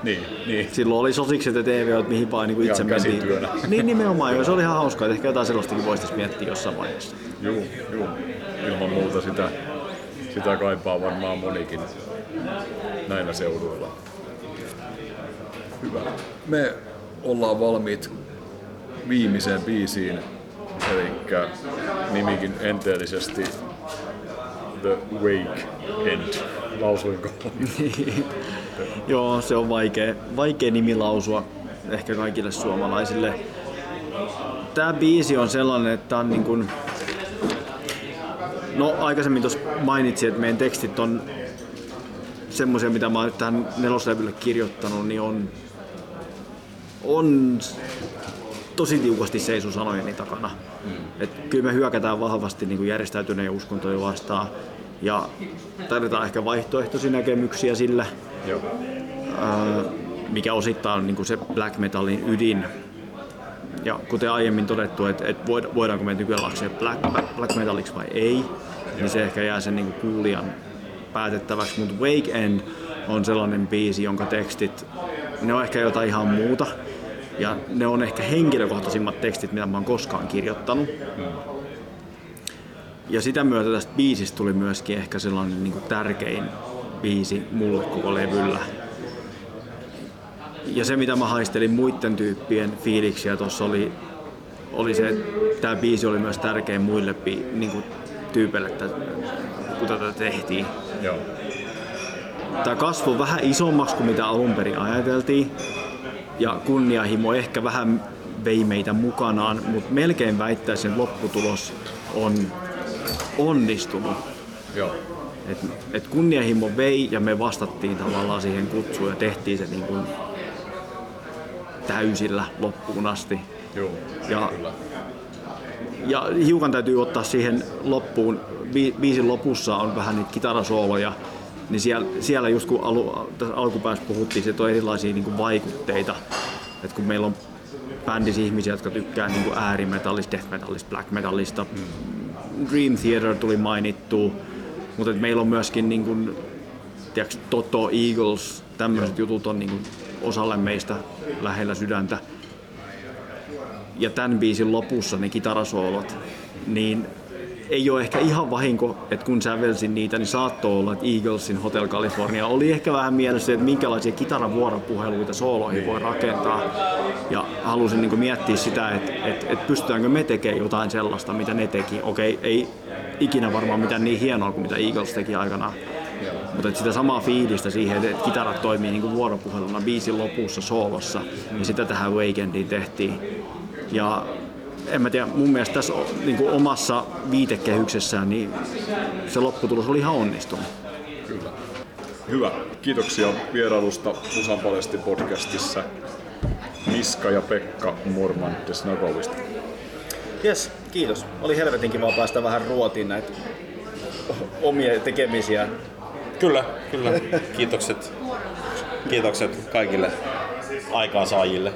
Niin, niin. Silloin oli sosikset ja TV, mihin vaan niin itse mentiin. Niin nimenomaan, joo, se oli ihan hauskaa, että ehkä jotain sellaistakin voisi miettiä jossain vaiheessa. Juu, juu. Ilman muuta sitä, sitä kaipaa varmaan monikin näillä seuduilla. Hyvä. Me ollaan valmiit viimeiseen biisiin, eli nimikin enteellisesti The Wake End. Lausuinko? Joo, se on vaikea, vaikea nimi lausua ehkä kaikille suomalaisille. Tämä biisi on sellainen, että on niin kuin... No aikaisemmin tuossa mainitsin, että meidän tekstit on semmoisia, mitä mä oon tähän neloslevylle kirjoittanut, niin on, on tosi tiukasti seiso sanojeni takana. Et kyllä me hyökätään vahvasti niin kuin järjestäytyneen uskontoja vastaan ja tarvitaan ehkä vaihtoehtoisia näkemyksiä sille, Joo. ää, mikä osittain on niin kuin se black metalin ydin. Ja kuten aiemmin todettu, että, että void- voidaanko me nykyään laskea black, black metaliksi vai ei, niin se ehkä jää sen niin kuin kuulijan päätettäväksi. Mutta Wake End on sellainen biisi, jonka tekstit, ne on ehkä jotain ihan muuta. Ja ne on ehkä henkilökohtaisimmat tekstit, mitä mä oon koskaan kirjoittanut. Ja sitä myötä tästä biisistä tuli myöskin ehkä sellainen niin kuin tärkein biisi mulle koko levyllä. Ja se mitä mä haistelin muiden tyyppien fiiliksiä tuossa oli, oli se, että tämä biisi oli myös tärkein muille bi- niin kuin tyypeille, että, kun tätä tehtiin. Joo. Tämä kasvoi vähän isommaksi kuin mitä alun perin ajateltiin. Ja kunnianhimo ehkä vähän vei meitä mukanaan, mutta melkein väittäisin, että lopputulos on onnistunut. Joo. Et, et kunnianhimo vei ja me vastattiin tavallaan siihen kutsuun ja tehtiin se niin kuin täysillä loppuun asti. Joo. Ja, Kyllä. ja hiukan täytyy ottaa siihen loppuun, bi- biisin lopussa on vähän niitä kitarasooloja, niin siellä, siellä just kun alu, tässä alkupäässä puhuttiin, että on erilaisia niin kuin vaikutteita. Et kun meillä on bändissä ihmisiä, jotka tykkää niin kuin äärimetallista, death metallista, black metallista, Dream Theater tuli mainittua, mutta et meillä on myöskin niin kuin, tiedätkö, Toto, Eagles, tämmöiset jutut on niin kuin osalle meistä lähellä sydäntä. Ja tämän biisin lopussa ne kitarasoolot, niin ei ole ehkä ihan vahinko, että kun sävelsin niitä, niin saattoi olla, että Eaglesin Hotel California oli ehkä vähän mielessä, että minkälaisia kitaravuoropuheluita sooloihin voi rakentaa. Ja halusin niin miettiä sitä, että, että, että pystytäänkö me tekemään jotain sellaista, mitä ne teki. Okei, ei ikinä varmaan mitään niin hienoa kuin mitä Eagles teki aikanaan. Mutta sitä samaa fiilistä siihen, että kitarat toimii niin vuoropuheluna biisin lopussa soolossa, ja sitä tähän Weekendiin tehtiin. Ja en mä tiedä, mun mielestä tässä niin kuin omassa viitekehyksessään niin se lopputulos oli ihan onnistunut. Kyllä. Hyvä. Kiitoksia vierailusta Musan Palesti podcastissa. Miska ja Pekka Morman Desnagovista. Jes, kiitos. Oli helvetin kiva päästä vähän ruotiin näitä omia tekemisiä. Kyllä, kyllä. Kiitokset, kiitokset kaikille aikaansaajille.